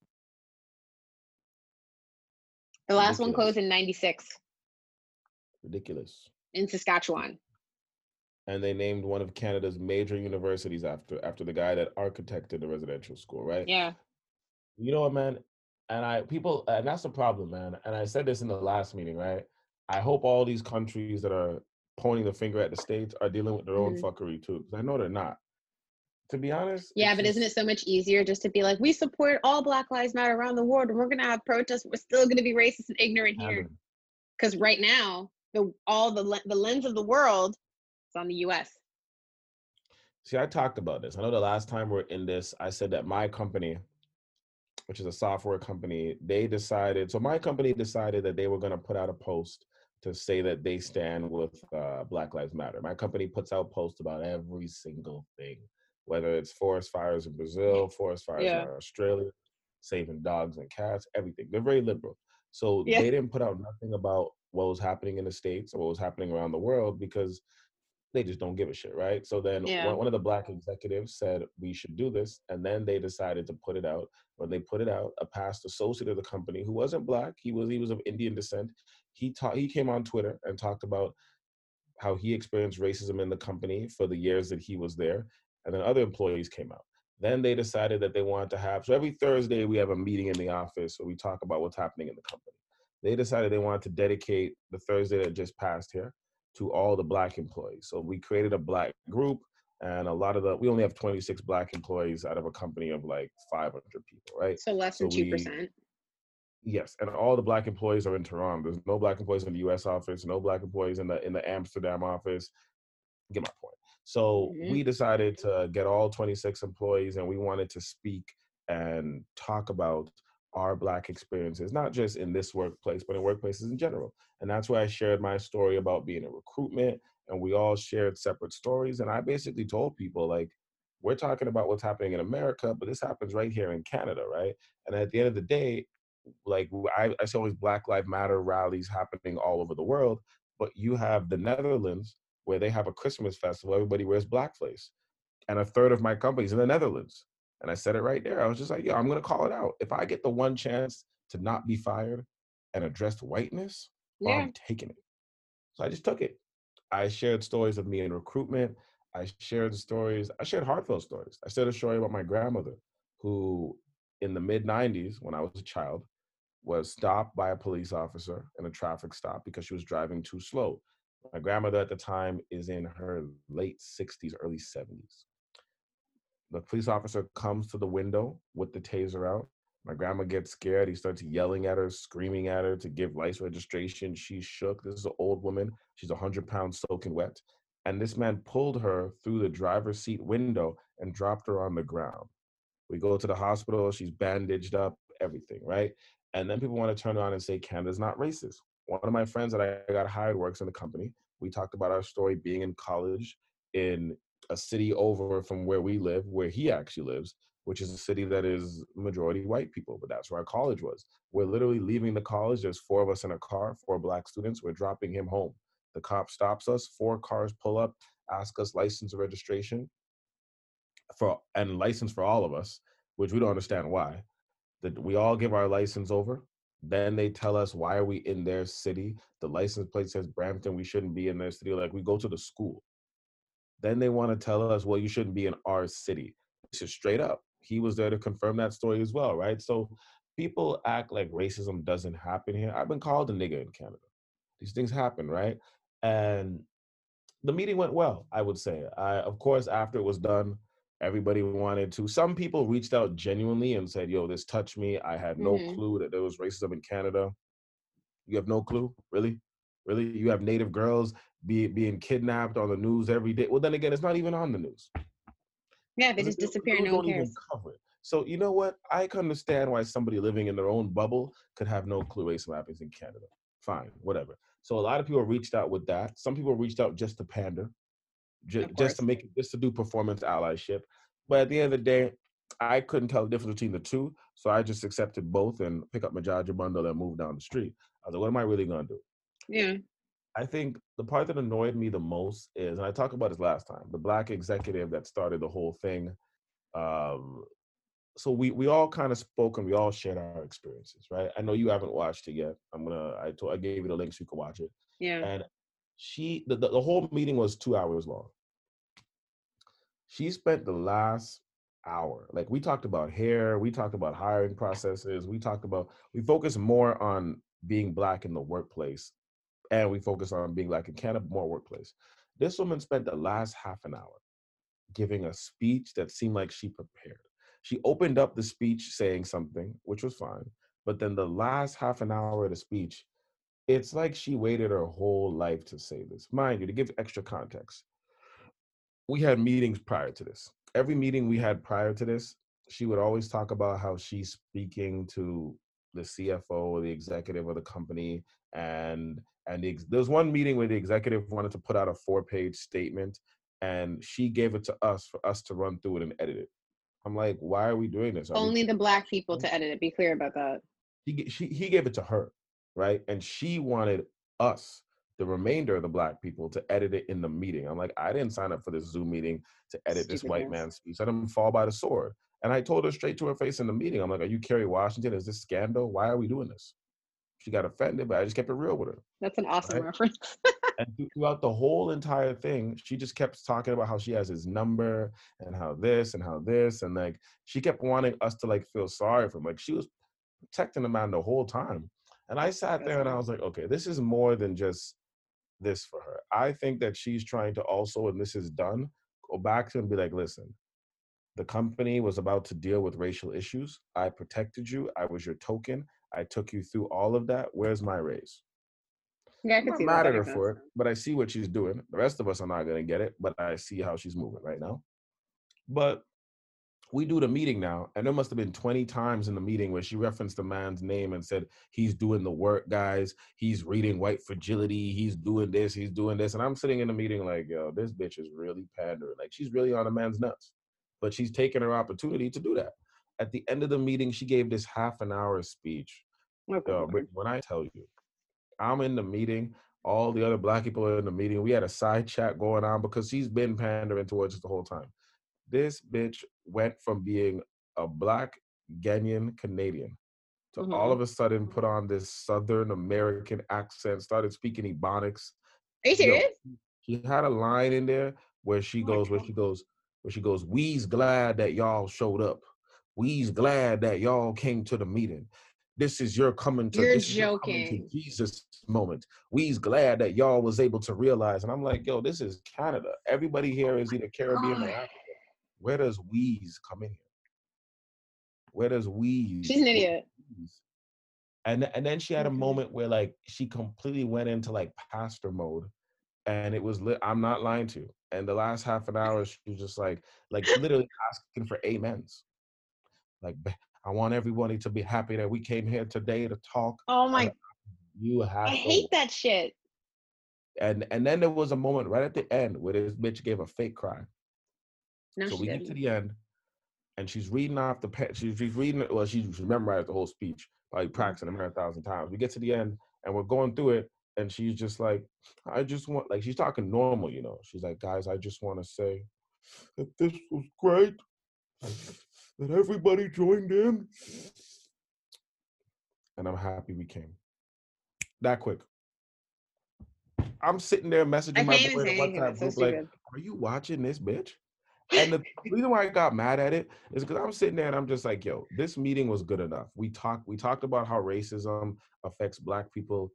The last one closed in 96
Ridiculous.
in Saskatchewan.
And they named one of Canada's major universities after after the guy that architected the residential school, right?
Yeah.
You know what, man? And I people and that's the problem, man. And I said this in the last meeting, right? I hope all these countries that are pointing the finger at the states are dealing with their own
Mhm.
fuckery too. Because I know they're not. To be honest.
Yeah, but isn't it so much easier just to be like, we support all Black Lives Matter around the world, and we're gonna have protests. We're still gonna be racist and ignorant here, because right now, the all the the lens of the world is on the U.S.
See, I talked about this. I know the last time we're in this, I said that my company, which is a software company, they decided. So my company decided that they were going to put out a post to say that they stand with uh, Black Lives Matter. My company puts out posts about every single thing, whether it's forest fires in Brazil, forest fires
Yeah.
in Australia, saving dogs and cats, everything. They're very liberal. So
Yeah.
they didn't put out nothing about what was happening in the states or what was happening around the world because they just don't give a shit, right? So then
Yeah.
one, one of the black executives said we should do this, and then they decided to put it out. When they put it out, a past associate of the company who wasn't black, he was he was of Indian descent. He taught he came on Twitter and talked about how he experienced racism in the company for the years that he was there, and then other employees came out. Then they decided that they wanted to have so every Thursday we have a meeting in the office where we talk about what's happening in the company. They decided they wanted to dedicate the Thursday that just passed here to all the black employees. So we created a black group. and a lot of the we only have 26 black employees out of a company of like 500 people, right?
So less than two percent.
Yes, and all the black employees are in Toronto. There's no black employees in the U.S. office, no black employees in the in the Amsterdam office. Get my point. So mm-hmm. we decided to get all 26 employees, and we wanted to speak and talk about our black experiences, not just in this workplace, but in workplaces in general. And that's why I shared my story about being in recruitment, and we all shared separate stories. And I basically told people like, we're talking about what's happening in America, but this happens right here in Canada, right? And at the end of the day, like I, I see these Black Lives Matter rallies happening all over the world, but you have the Netherlands where they have a Christmas festival, everybody wears blackface. And a third of my companies in the Netherlands. And I said it right there. I was just like, yo, I'm gonna call it out. If I get the one chance to not be fired and address whiteness, yeah. well, I'm taking it. So I just took it. I shared stories of me in recruitment. I shared stories, I shared heartfelt stories. I shared a story about my grandmother who in the mid 90s, when I was a child, was stopped by a police officer in a traffic stop because she was driving too slow. My grandmother at the time is in her late 60s, early 70s. The police officer comes to the window with the taser out. My grandma gets scared. He starts yelling at her, screaming at her to give license registration. She's shook. This is an old woman. She's 100 pounds soaking wet. And this man pulled her through the driver's seat window and dropped her on the ground. We go to the hospital. She's bandaged up, everything, right? And then people want to turn around and say Canada's not racist. One of my friends that I got hired works in the company. We talked about our story being in college in a city over from where we live, where he actually lives, which is a city that is majority white people, but that's where our college was. We're literally leaving the college. There's four of us in a car, four black students. We're dropping him home. The cop stops us, four cars pull up, ask us license or registration for and license for all of us, which we don't understand why that we all give our license over. Then they tell us why are we in their city? The license plate says Brampton. We shouldn't be in their city. Like we go to the school. Then they want to tell us, well, you shouldn't be in our city. It's just straight up. He was there to confirm that story as well, right? So people act like racism doesn't happen here. I've been called a nigger in Canada. These things happen, right? And the meeting went well, I would say. I, of course, after it was done, Everybody wanted to. Some people reached out genuinely and said, "Yo, this touched me. I had no mm-hmm. clue that there was racism in Canada." You have no clue, really, really. You have Native girls be, being kidnapped on the news every day. Well, then again, it's not even on the news.
Yeah, they just disappear. No one cares.
So you know what? I can understand why somebody living in their own bubble could have no clue racism happens in Canada. Fine, whatever. So a lot of people reached out with that. Some people reached out just to pander just, just to make it, just to do performance allyship. But at the end of the day, I couldn't tell the difference between the two, so I just accepted both and pick up my Jaja bundle and move down the street. I was like, what am I really gonna do?
Yeah.
I think the part that annoyed me the most is, and I talked about this last time, the black executive that started the whole thing. Um, so we we all kind of spoke and we all shared our experiences, right? I know you haven't watched it yet. I'm gonna I told I gave you the link so you can watch it.
Yeah.
And she the, the, the whole meeting was two hours long she spent the last hour like we talked about hair we talked about hiring processes we talked about we focus more on being black in the workplace and we focus on being in canada more workplace this woman spent the last half an hour giving a speech that seemed like she prepared she opened up the speech saying something which was fine but then the last half an hour of the speech it's like she waited her whole life to say this. Mind you, to give extra context, we had meetings prior to this. Every meeting we had prior to this, she would always talk about how she's speaking to the CFO or the executive of the company, and and the, there was one meeting where the executive wanted to put out a four-page statement, and she gave it to us for us to run through it and edit it. I'm like, why are we doing this? Are
Only the black people hmm? to edit it. Be clear about that.
He she, he gave it to her right? And she wanted us, the remainder of the black people, to edit it in the meeting. I'm like, I didn't sign up for this Zoom meeting to edit Stupid this white man's speech. Let didn't fall by the sword. And I told her straight to her face in the meeting, I'm like, Are you Kerry Washington? Is this scandal? Why are we doing this? She got offended, but I just kept it real with her.
That's an awesome right? reference.
and throughout the whole entire thing, she just kept talking about how she has his number and how this and how this. And like, she kept wanting us to like feel sorry for him. Like, she was protecting the man the whole time. And I sat there and I was like, okay, this is more than just this for her. I think that she's trying to also, and this is done, go back to him and be like, listen, the company was about to deal with racial issues. I protected you. I was your token. I took you through all of that. Where's my raise?
Yeah, I
I'm
see
mad
that.
at her for it, but I see what she's doing. The rest of us are not gonna get it, but I see how she's moving right now. But we do the meeting now, and there must have been 20 times in the meeting where she referenced the man's name and said, He's doing the work, guys. He's reading white fragility. He's doing this. He's doing this. And I'm sitting in the meeting like, Yo, this bitch is really pandering. Like, she's really on a man's nuts. But she's taking her opportunity to do that. At the end of the meeting, she gave this half an hour speech
lord.
but when I tell you, I'm in the meeting, all the other black people are in the meeting. We had a side chat going on because she's been pandering towards us the whole time. This bitch went from being a black Ghanaian Canadian to all
Mhm.
of a sudden put on this Southern American accent, started speaking Ebonics.
Are you
Yo,
serious?
she had a line in there where she
Oh
goes, where she goes, where she goes, we's glad that y'all showed up. We's glad that y'all came to the meeting. This is your coming to
You're
your coming to. Jesus moment. We's glad that y'all was able to realize. And I'm like, yo, this is Canada. Everybody here is either Caribbean or. African. Where does we's come in here? Where does we's?
She's an idiot.
And and then she had a
mm-hmm.
moment where like she completely went into like pastor mode and it was lit. I'm not lying to you. And the last half an hour, she was just like, like literally asking for amens. Like, I want everybody to be happy that we came here today to talk.
Oh my!
You have
I hate that shit.
And and then there was a moment right at the end where this bitch gave a fake cry.
No,
so
she
we
didn't.
get to the end, and she's reading off the she's, she's reading it. Well, she's she's memorized the whole speech, probably mm. practicing it a thousand times. We get to the end, and we're going through it, and she's just like, I just want like she's talking normal, you know. She's like, guys, I just want to say that this was great, that everybody joined in, and I'm happy we came. That quick. I'm sitting there messaging my boy
even
in
say
the
anything.
WhatsApp
That's so
like, are you watching this bitch? And the reason why I got mad at it is because I'm sitting there and I'm just like, yo, this meeting was good enough. We talked, we talked about how racism affects black people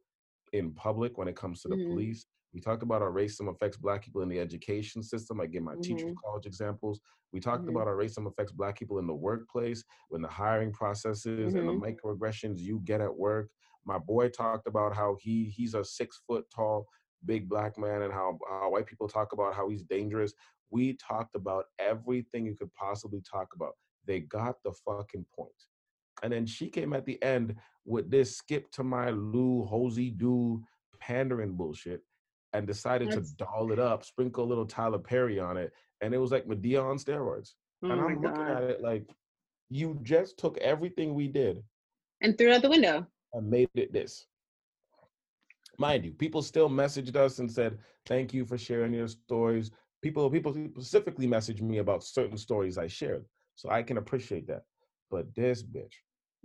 in public when it comes to the
Mhm.
police. We talked about how racism affects black people in the education system. I give my teachers
Mhm.
college examples. We talked
Mhm.
about how racism affects black people in the workplace, when the hiring processes and the
Mhm.
microaggressions you get at work. My boy talked about how he he's a six foot tall big black man and how, how white people talk about how he's dangerous. We talked about everything you could possibly talk about. They got the fucking point. And then she came at the end with this skip to my Lou, hosey do pandering bullshit and decided
That's-
to doll it up, sprinkle a little Tyler Perry on it. And it was like Madea on steroids.
Oh
and I'm looking at it like, you just took everything we did
And threw it out the window.
and made it this. Mind you, people still messaged us and said, thank you for sharing your stories. People, people specifically messaged me about certain stories I shared. So I can appreciate that. But this bitch.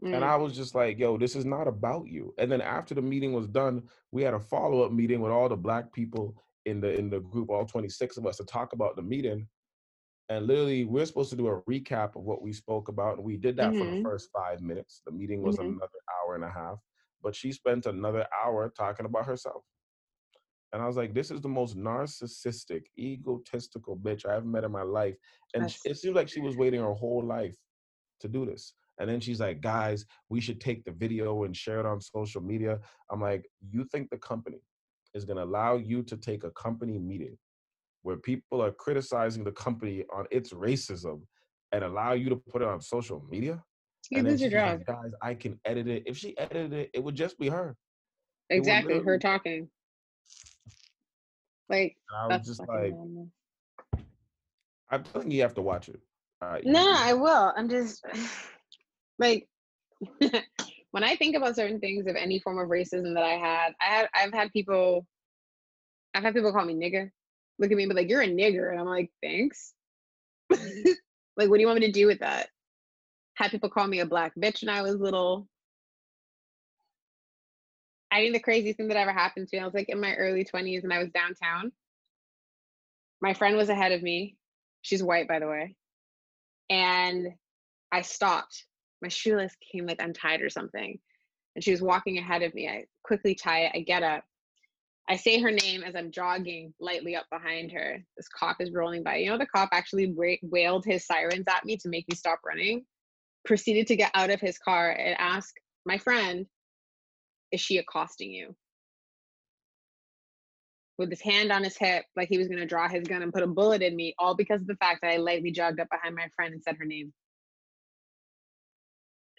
And
Mm.
I was just like, yo, this is not about you. And then after the meeting was done, we had a follow-up meeting with all the black people in the in the group, all 26 of us, to talk about the meeting. And literally, we're supposed to do a recap of what we spoke about. And we did that for the
Mhm.
first five minutes. The meeting was
Mhm.
another hour and a half. But she spent another hour talking about herself. And I was like, this is the most narcissistic, egotistical bitch I ever met in my life. And
That's-
it seems like she was waiting her whole life to do this. And then she's like, guys, we should take the video and share it on social media. I'm like, you think the company is going to allow you to take a company meeting where people are criticizing the company on its racism and allow you to put it on social media?
You lose your job.
like, guys, I can edit it. If she edited it, it would just be her.
Exactly. Her talking. Like
And I was just like,
normal.
I'm telling you, you have to watch it. Uh,
No, I will. I'm just like when I think about certain things of any form of racism that I had, I had I've had people I've had people call me nigger. Look at me and be like, you're a nigger. And I'm like, thanks. Mm-hmm. like, what do you want me to do with that? Had people call me a black bitch when I was little. I think the craziest thing that ever happened to me, I was like in my early 20s and I was downtown. My friend was ahead of me. She's white, by the way. And I stopped. My shoelace came like untied or something. And she was walking ahead of me. I quickly tie it. I get up. I say her name as I'm jogging lightly up behind her. This cop is rolling by. You know, the cop actually wailed his sirens at me to make me stop running. Proceeded to get out of his car and ask my friend, Is she accosting you? With his hand on his hip, like he was going to draw his gun and put a bullet in me, all because of the fact that I lightly jogged up behind my friend and said her name.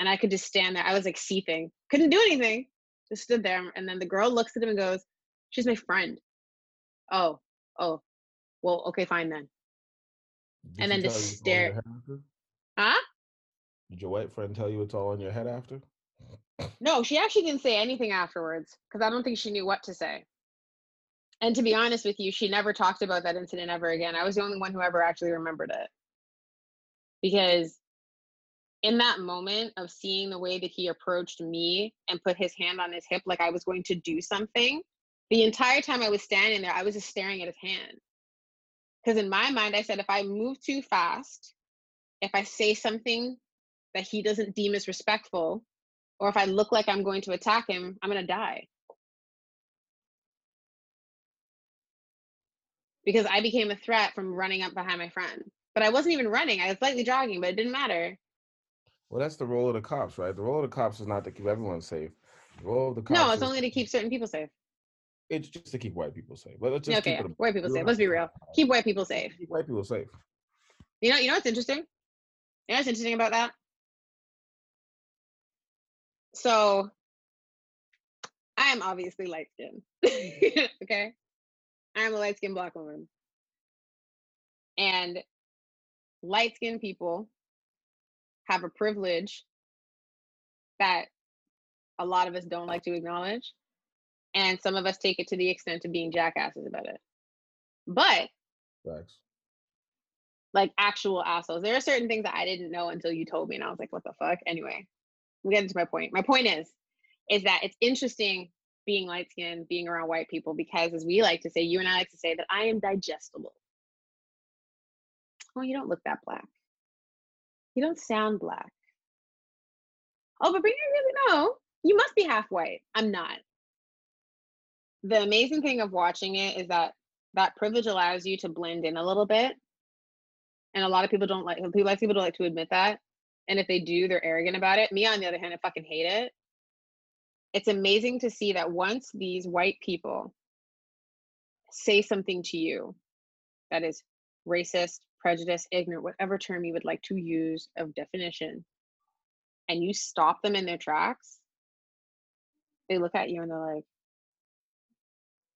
And I could just stand there. I was like seething, couldn't do anything, just stood there. And then the girl looks at him and goes, She's my friend. Oh, oh, well, okay, fine then. Did and then just stare. Huh?
Did your white friend tell you it's all in your head after?
No, she actually didn't say anything afterwards because I don't think she knew what to say. And to be honest with you, she never talked about that incident ever again. I was the only one who ever actually remembered it. Because in that moment of seeing the way that he approached me and put his hand on his hip like I was going to do something, the entire time I was standing there, I was just staring at his hand. Because in my mind, I said, if I move too fast, if I say something that he doesn't deem as respectful, or if I look like I'm going to attack him, I'm going to die. Because I became a threat from running up behind my friend. But I wasn't even running, I was slightly jogging, but it didn't matter.
Well, that's the role of the cops, right? The role of the cops is not to keep everyone safe. The role of the cops
No, it's only to keep certain people safe.
It's just to keep white people safe. But let's just
okay, keep white people safe. Let's be real. Keep white people safe.
Keep white people safe.
You know, you know what's interesting? You know what's interesting about that? So I am obviously light skinned. okay. I am a light skinned black woman. And light skinned people have a privilege that a lot of us don't like to acknowledge and some of us take it to the extent of being jackasses about it. But
Thanks.
like actual assholes. There are certain things that I didn't know until you told me, and I was like, "What the fuck?" Anyway, we get into my point. My point is, is that it's interesting being light skinned, being around white people, because as we like to say, you and I like to say that I am digestible. Oh, you don't look that black. You don't sound black. Oh, but bring it really no. You must be half white. I'm not the amazing thing of watching it is that that privilege allows you to blend in a little bit. And a lot of people don't like people like people don't like to admit that. And if they do, they're arrogant about it. Me, on the other hand, I fucking hate it. It's amazing to see that once these white people say something to you that is racist, prejudice, ignorant, whatever term you would like to use of definition, and you stop them in their tracks, they look at you and they're like,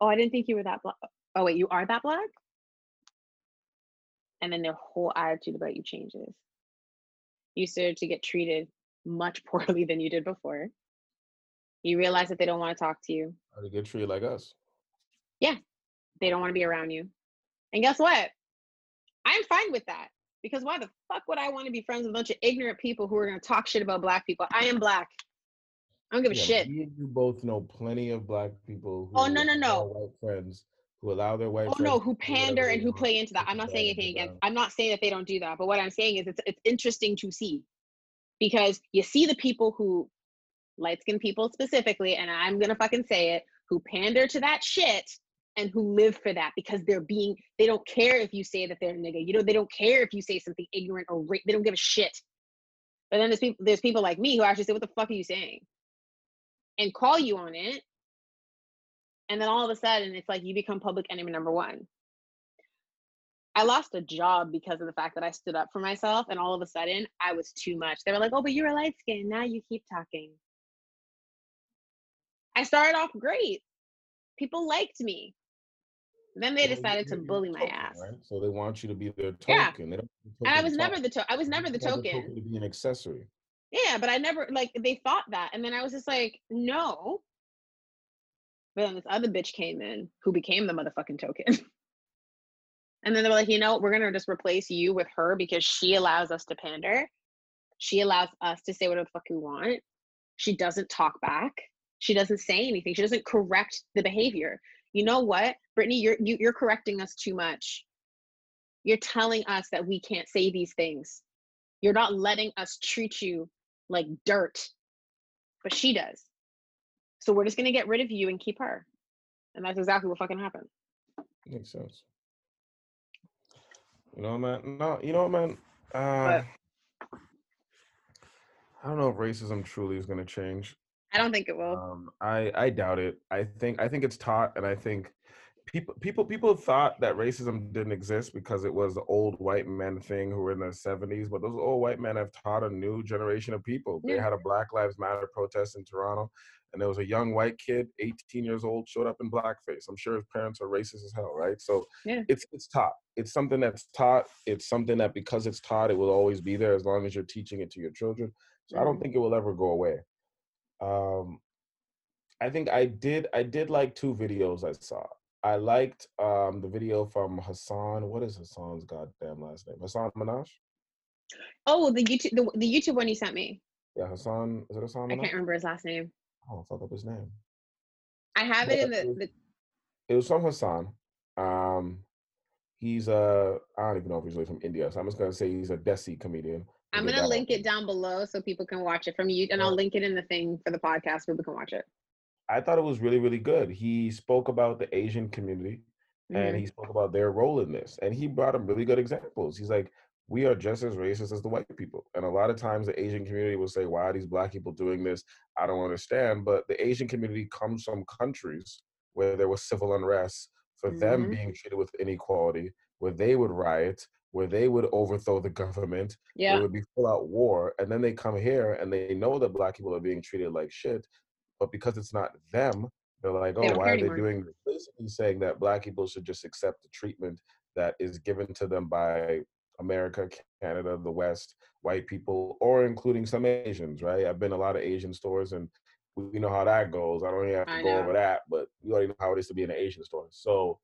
oh, I didn't think you were that black. Oh, wait, you are that black? And then their whole attitude about you changes. You start to get treated much poorly than you did before. You realize that they don't want to talk to you.
How to get treated like us.
Yeah, they don't want to be around you. And guess what? I'm fine with that because why the fuck would I want to be friends with a bunch of ignorant people who are going to talk shit about black people? I am black. I don't give a yeah, shit.
You both know plenty of black people.
oh no no no.
White friends who allow their white.
Oh no, who pander and who play into that. I'm not saying anything against. I'm not saying that they don't do that, but what I'm saying is it's it's interesting to see because you see the people who light skinned people specifically, and I'm gonna fucking say it, who pander to that shit and who live for that because they're being they don't care if you say that they're a nigga. You know, they don't care if you say something ignorant or ra- they don't give a shit. But then there's people there's people like me who actually say, What the fuck are you saying? and call you on it. And then all of a sudden it's like you become public enemy number one. I lost a job because of the fact that i stood up for myself and all of a sudden i was too much. They were like oh but you're a light skin. Now you keep talking. I started off great. People liked me then they decided to bully my ass. Right?
So they want you to be their token.
Yeah.
They
don't and I was never the to- I was never the token. token.
To be an accessory.
Yeah, but I never like they thought that. And then I was just like, no. But then this other bitch came in who became the motherfucking token. and then they were like, you know, we're gonna just replace you with her because she allows us to pander. She allows us to say whatever the fuck we want. She doesn't talk back. She doesn't say anything. She doesn't correct the behavior. You know what, Brittany, you're you, are you are correcting us too much. You're telling us that we can't say these things. You're not letting us treat you like dirt, but she does. So we're just going to get rid of you and keep her. And that's exactly what fucking happened.
Makes sense. You know, man. No, you know what, man. Uh, I don't know if racism truly is going to change.
I don't think it will.
Um, I I doubt it. I think I think it's taught, and I think people people people thought that racism didn't exist because it was the old white men thing who were in their 70s but those old white men have taught a new generation of people. They had a black lives matter protest in toronto and there was a young white kid 18 years old showed up in blackface. I'm sure his parents are racist as hell right? So yeah. it's it's taught. It's something that's taught. It's something that because it's taught it will always be there as long as you're teaching it to your children. So i don't think it will ever go away um i think i did i did like two videos i saw I liked um, the video from Hasan. What is Hasan's goddamn last name? Hasan Minhaj.
Oh, the YouTube the, the YouTube one you sent me.
Yeah, Hasan. Is it Hasan? Minhaj?
I can't remember his last name.
Oh, I fuck up his name.
I have but it in the, the.
It was from Hasan. Um, he's a I don't even know if he's really from India, so I'm just gonna say he's a Desi comedian.
I'm gonna link it down below so people can watch it from you, and I'll link it in the thing for the podcast so people can watch it.
I thought it was really, really good. He spoke about the Asian community mm-hmm. and he spoke about their role in this. And he brought up really good examples. He's like, we are just as racist as the white people. And a lot of times the Asian community will say, why are these black people doing this? I don't understand. But the Asian community comes from countries where there was civil unrest for mm-hmm. them being treated with inequality, where they would riot, where they would overthrow the government, yeah. it would be full out war. And then they come here and they know that black people are being treated like shit but because it's not them, they're like, oh, they why are they doing this? Basically saying that black people should just accept the treatment that is given to them by America, Canada, the West, white people, or including some Asians, right? I've been a lot of Asian stores and we know how that goes. I don't even have to I go know. over that, but you already know how it is to be in an Asian store. So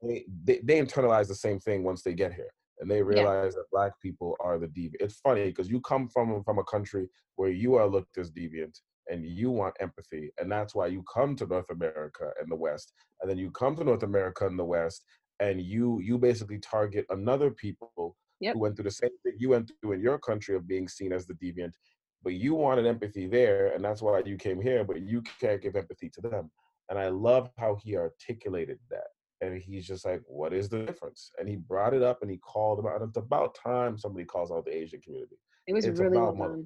they, they, they internalize the same thing once they get here and they realize yeah. that black people are the deviant. It's funny because you come from from a country where you are looked as deviant, and you want empathy and that's why you come to north america and the west and then you come to north america and the west and you you basically target another people yep. who went through the same thing you went through in your country of being seen as the deviant but you wanted empathy there and that's why you came here but you can't give empathy to them and i love how he articulated that and he's just like what is the difference and he brought it up and he called them out and it's about time somebody calls out the asian community
it was it's really well done.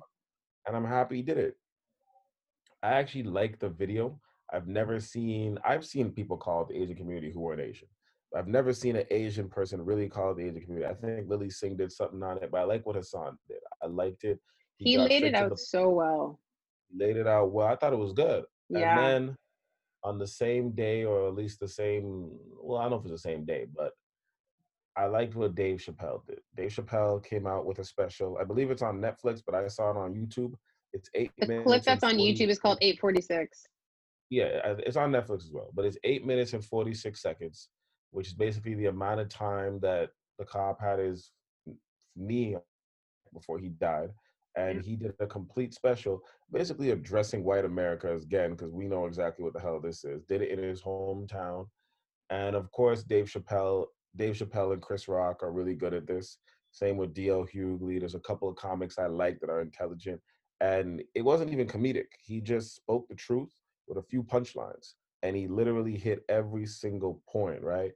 and i'm happy he did it I actually like the video. I've never seen I've seen people call the Asian community who weren't Asian. I've never seen an Asian person really call the Asian community. I think Lilly Singh did something on it, but I like what Hasan did. I liked it.
He, he laid it out the, so well.
Laid it out well. I thought it was good. Yeah. And then on the same day, or at least the same, well, I don't know if it's the same day, but I liked what Dave Chappelle did. Dave Chappelle came out with a special. I believe it's on Netflix, but I saw it on YouTube. It's eight
the minutes. clip that's on 40, YouTube is called 846.
Yeah, it's on Netflix as well. But it's eight minutes and 46 seconds, which is basically the amount of time that the cop had his knee before he died. And mm-hmm. he did a complete special, basically addressing white America again, because we know exactly what the hell this is. Did it in his hometown. And of course, Dave Chappelle, Dave Chappelle and Chris Rock are really good at this. Same with DL Hughley. There's a couple of comics I like that are intelligent and it wasn't even comedic. He just spoke the truth with a few punchlines, and he literally hit every single point, right?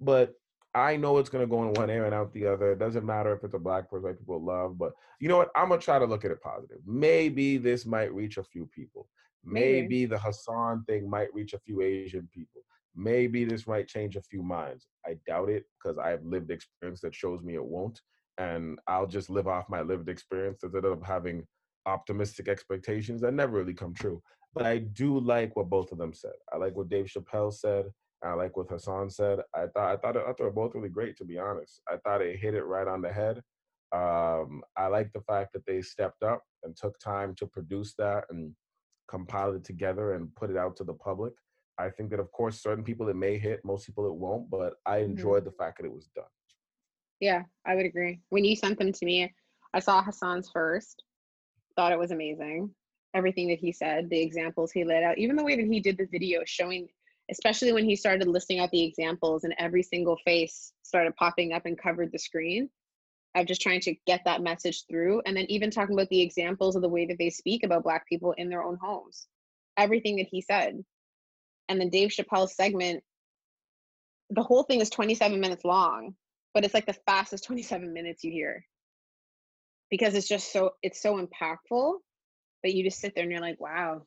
But I know it's gonna go in one ear and out the other. It doesn't matter if it's a black person that people love, but you know what? I'm gonna try to look at it positive. Maybe this might reach a few people. Maybe, Maybe the Hasan thing might reach a few Asian people. Maybe this might change a few minds. I doubt it because I have lived experience that shows me it won't. And I'll just live off my lived experience instead of having optimistic expectations that never really come true. But I do like what both of them said. I like what Dave Chappelle said. I like what Hasan said. I thought I thought I thought they were both really great. To be honest, I thought it hit it right on the head. Um, I like the fact that they stepped up and took time to produce that and compile it together and put it out to the public. I think that of course certain people it may hit, most people it won't, but I mm-hmm. enjoyed mm-hmm. the fact that it was done.
Yeah, I would agree. When you sent them to me, I saw Hasan's first thought it was amazing. Everything that he said, the examples he laid out, even the way that he did the video showing, especially when he started listing out the examples and every single face started popping up and covered the screen of just trying to get that message through. And then even talking about the examples of the way that they speak about Black people in their own homes, everything that he said. and then Dave Chappelle's segment, the whole thing is 27 minutes long, but it's like the fastest 27 minutes you hear because it's just so it's so impactful that you just sit there and you're like, wow,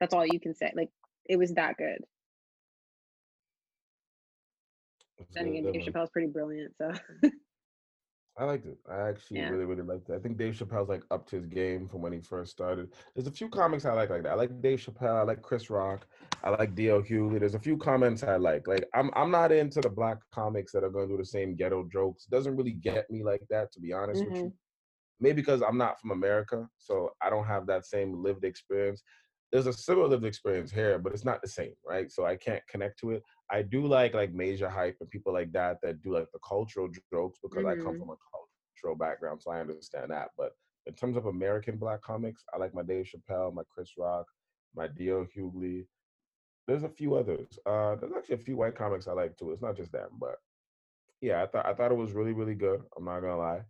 that's all you can say. Like it was that good. Then again, Dave Chappelle's pretty brilliant, so.
I liked it. I actually yeah. really, really liked it. I think Dave Chappelle's like up to his game from when he first started. There's a few comics I like like that. I like Dave Chappelle. I like Chris Rock. I like D.L. Hughley. There's a few comments I like. Like I'm I'm not into the black comics that are going to do the same ghetto jokes. It doesn't really get me like that, to be honest mm-hmm. with you. Maybe because I'm not from America, so I don't have that same lived experience. There's a similar lived experience here, but it's not the same, right? So I can't connect to it. I do like like Majah Hype and people like that that do like the cultural jokes because mm-hmm. I come mm-hmm. from a cultural background, so I understand that. But in terms of American black comics, I like my Dave Chappelle, my Chris Rock, my D.L. Hughley. There's a few others. Uh, there's actually a few white comics I like too. It's not just them, but yeah, I thought I thought it was really really good. I'm not gonna lie.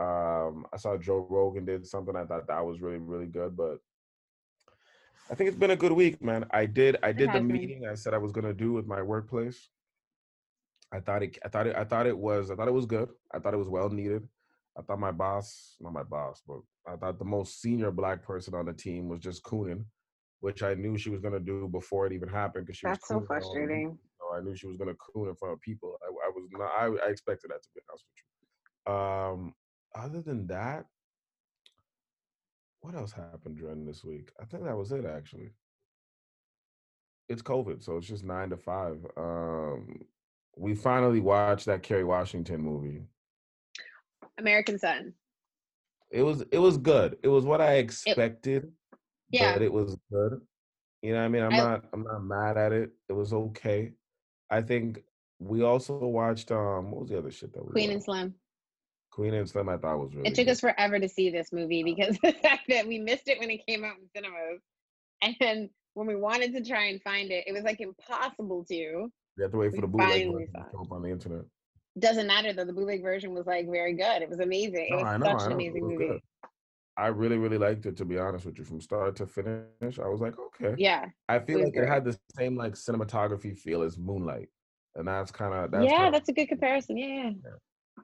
Um, I saw Joe Rogan did something. I thought that was really really good, but I think it's been a good week, man. I did I did the meeting I said I was gonna do with my workplace. I thought it I thought it I thought it was I thought it was good. I thought it was well needed. I thought my boss, not my boss, but I thought the most senior black person on the team was just cooning, which I knew she was gonna do before it even happened because she
That's
was
so frustrating.
So I knew she was gonna coon in front of people. I, I was not I, I expected that to be honest with you. Um other than that, what else happened during this week? I think that was it actually. It's COVID, so it's just nine to five. Um, we finally watched that Kerry Washington movie.
American Son.
It was it was good. It was what I expected. It,
yeah,
but it was good. You know, what I mean, I'm I, not I'm not mad at it. It was okay. I think we also watched um what was the other shit that we
Queen watched? and Slim.
Queen and Slim, I thought was really.
It took
good.
us forever to see this movie because the fact that we missed it when it came out in cinemas, and then when we wanted to try and find it, it was like impossible to.
You have to wait for the bootleg version to up on the internet.
Doesn't matter though. The bootleg version was like very good. It was amazing. It was no, know, such an amazing movie. Good.
I really, really liked it to be honest with you. From start to finish, I was like, okay.
Yeah.
I feel it like great. it had the same like cinematography feel as Moonlight, and that's kind of
that's. Yeah,
kinda,
that's a good comparison. Yeah. yeah.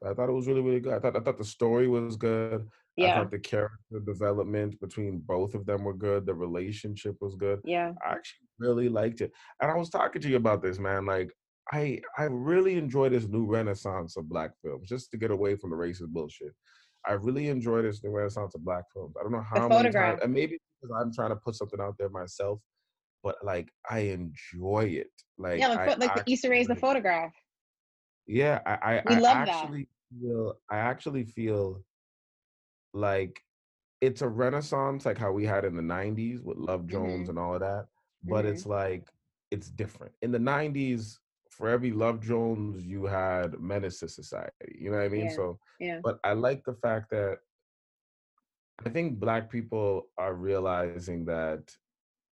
I thought it was really, really good. I thought I thought the story was good. Yeah. I thought the character development between both of them were good. The relationship was good.
Yeah.
I actually really liked it. And I was talking to you about this, man. Like I I really enjoy this new renaissance of black films, just to get away from the racist bullshit. I really enjoy this new renaissance of black films. I don't know how many times, and maybe because I'm trying to put something out there myself, but like I enjoy it. Like
yeah, like, I, like the Issa Rae's the photograph.
Yeah, I I, I actually that. feel I actually feel like it's a renaissance like how we had in the 90s with Love Jones mm-hmm. and all of that, but mm-hmm. it's like it's different. In the 90s, for every Love Jones, you had Menace to Society. You know what I mean?
Yeah.
So,
yeah.
But I like the fact that I think Black people are realizing that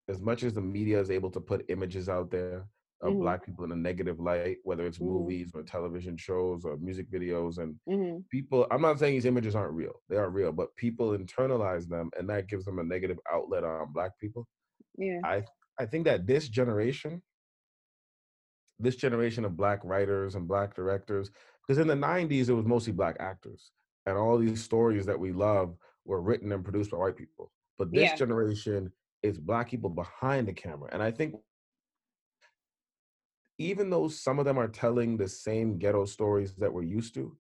as much as the media is able to put images out there of mm-hmm. black people in a negative light, whether it's mm-hmm. movies or television shows or music videos. And
mm-hmm.
people, I'm not saying these images aren't real, they are real, but people internalize them and that gives them a negative outlet on black people.
Yeah.
I, I think that this generation, this generation of black writers and black directors, because in the 90s, it was mostly black actors. And all these stories that we love were written and produced by white people. But this
yeah.
generation, is black people behind the camera. And I think even though some of them are telling the same ghetto stories that we're used to,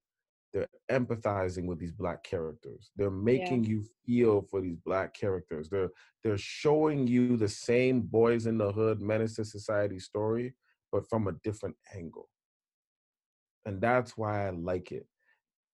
they're empathizing with these black characters. They're making yeah. you feel for these black characters. They're they're showing you the same boys in the hood menace to society story, but from a different angle. And that's why I like it.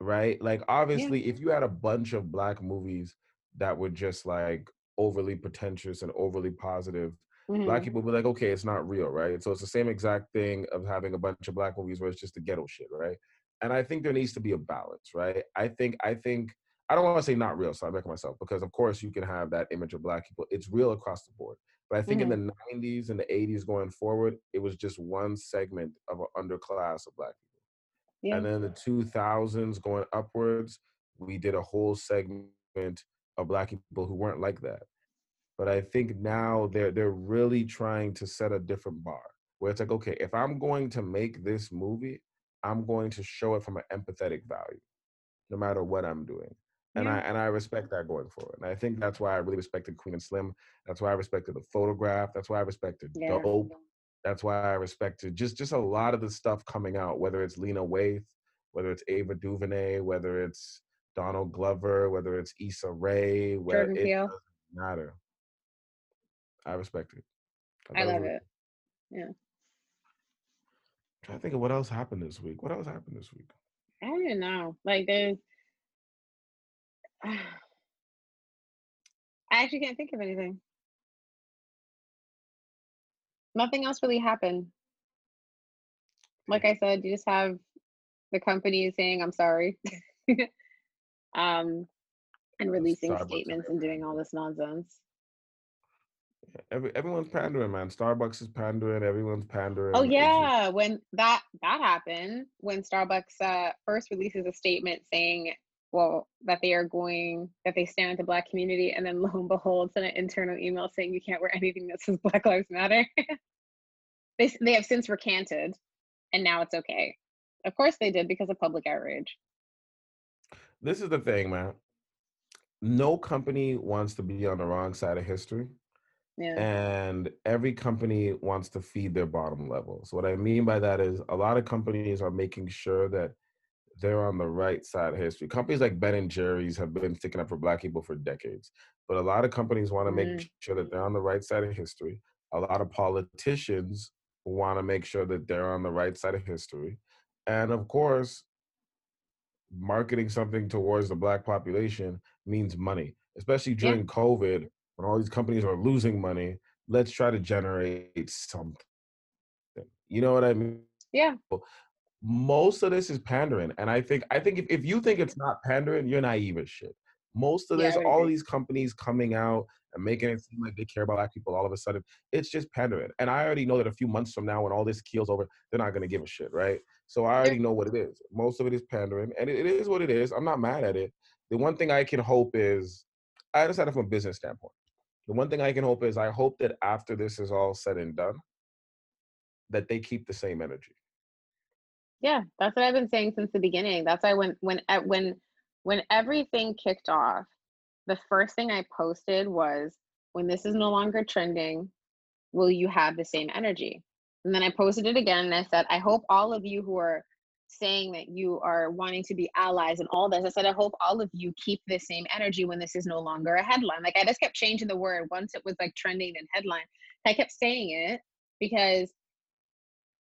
Right? Like obviously yeah. if you had a bunch of black movies that were just like overly pretentious and overly positive, Mm-hmm. Black people be like, okay, it's not real, right? So it's the same exact thing of having a bunch of black movies where it's just the ghetto shit, right? And I think there needs to be a balance, right? I think, I think, I don't want to say not real, so I make myself because of course you can have that image of black people. It's real across the board. But I think mm-hmm. in the 90s and the 80s going forward, it was just one segment of an underclass of black people. Yeah. And then the 2000s going upwards, we did a whole segment of black people who weren't like that. But I think now they're they're really trying to set a different bar where it's like, okay, if I'm going to make this movie, I'm going to show it from an empathetic value, no matter what I'm doing. And
Yeah.
I and I respect that going forward. And I think that's why I really respected Queen and Slim. That's why I respected the photograph. That's why I respected
Yeah.
Dope. That's why I respected just just a lot of the stuff coming out, whether it's Lena Waithe, whether it's Ava DuVernay, whether it's Donald Glover, whether it's Issa Rae, whether
Jordan
it
Peele.
doesn't matter. I respect it.
I
thought
love
was-
it.
trying to think of what else happened this week. What else happened this week?
I don't even know. Like there's I actually can't think of anything. Nothing else really happened. Like I said, you just have the company saying I'm sorry. um and releasing statements and doing all this nonsense.
Every everyone's pandering, man. Starbucks is pandering. Everyone's pandering.
Oh
It's just-
yeah, when that that happened, when Starbucks uh, first releases a statement saying, well, that they are going, that they stand with the Black community, and then lo and behold, send an internal email saying you can't wear anything that says Black Lives Matter. they they have since recanted, and now it's okay. Of course they did because of public outrage.
this is the thing, man. No company wants to be on the wrong side of history.
Yeah,
and every company wants to feed their bottom level. So what I mean by that is a lot of companies are making sure that they're on the right side of history. Companies like Ben and Jerry's have been sticking up for black people for decades, but a lot of companies want to
Mm.
make sure that they're on the right side of history. A lot of politicians want to make sure that they're on the right side of history. And of course, marketing something towards the black population means money, especially
Yeah.
during COVID when all these companies are losing money. Let's try to generate something. You know what I mean?
yeah,
Most of this is pandering, and I think I think if, if you think it's not pandering, you're naive as shit. Most of this,
would
all
agree.
these companies coming out and making it seem like they care about black people, all of a sudden, it's just pandering. And I already know that a few months from now, when all this keels over, they're not gonna give a shit, right? So I already know what it is. Most of it is pandering, and it, it is what it is. I'm not mad at it. The one thing I can hope is, I understand it from a business standpoint. The one thing I can hope is, I hope that after this is all said and done, that they keep the same energy.
Yeah, that's what I've been saying since the beginning. That's why when when when when everything kicked off, the first thing I posted was when this is no longer trending, will you have the same energy? And then I posted it again and I said, I hope all of you who are saying that you are wanting to be allies and all this, I said, I hope all of you keep the same energy when this is no longer a headline. Like I just kept changing the word once it was like trending and headline. I kept saying it because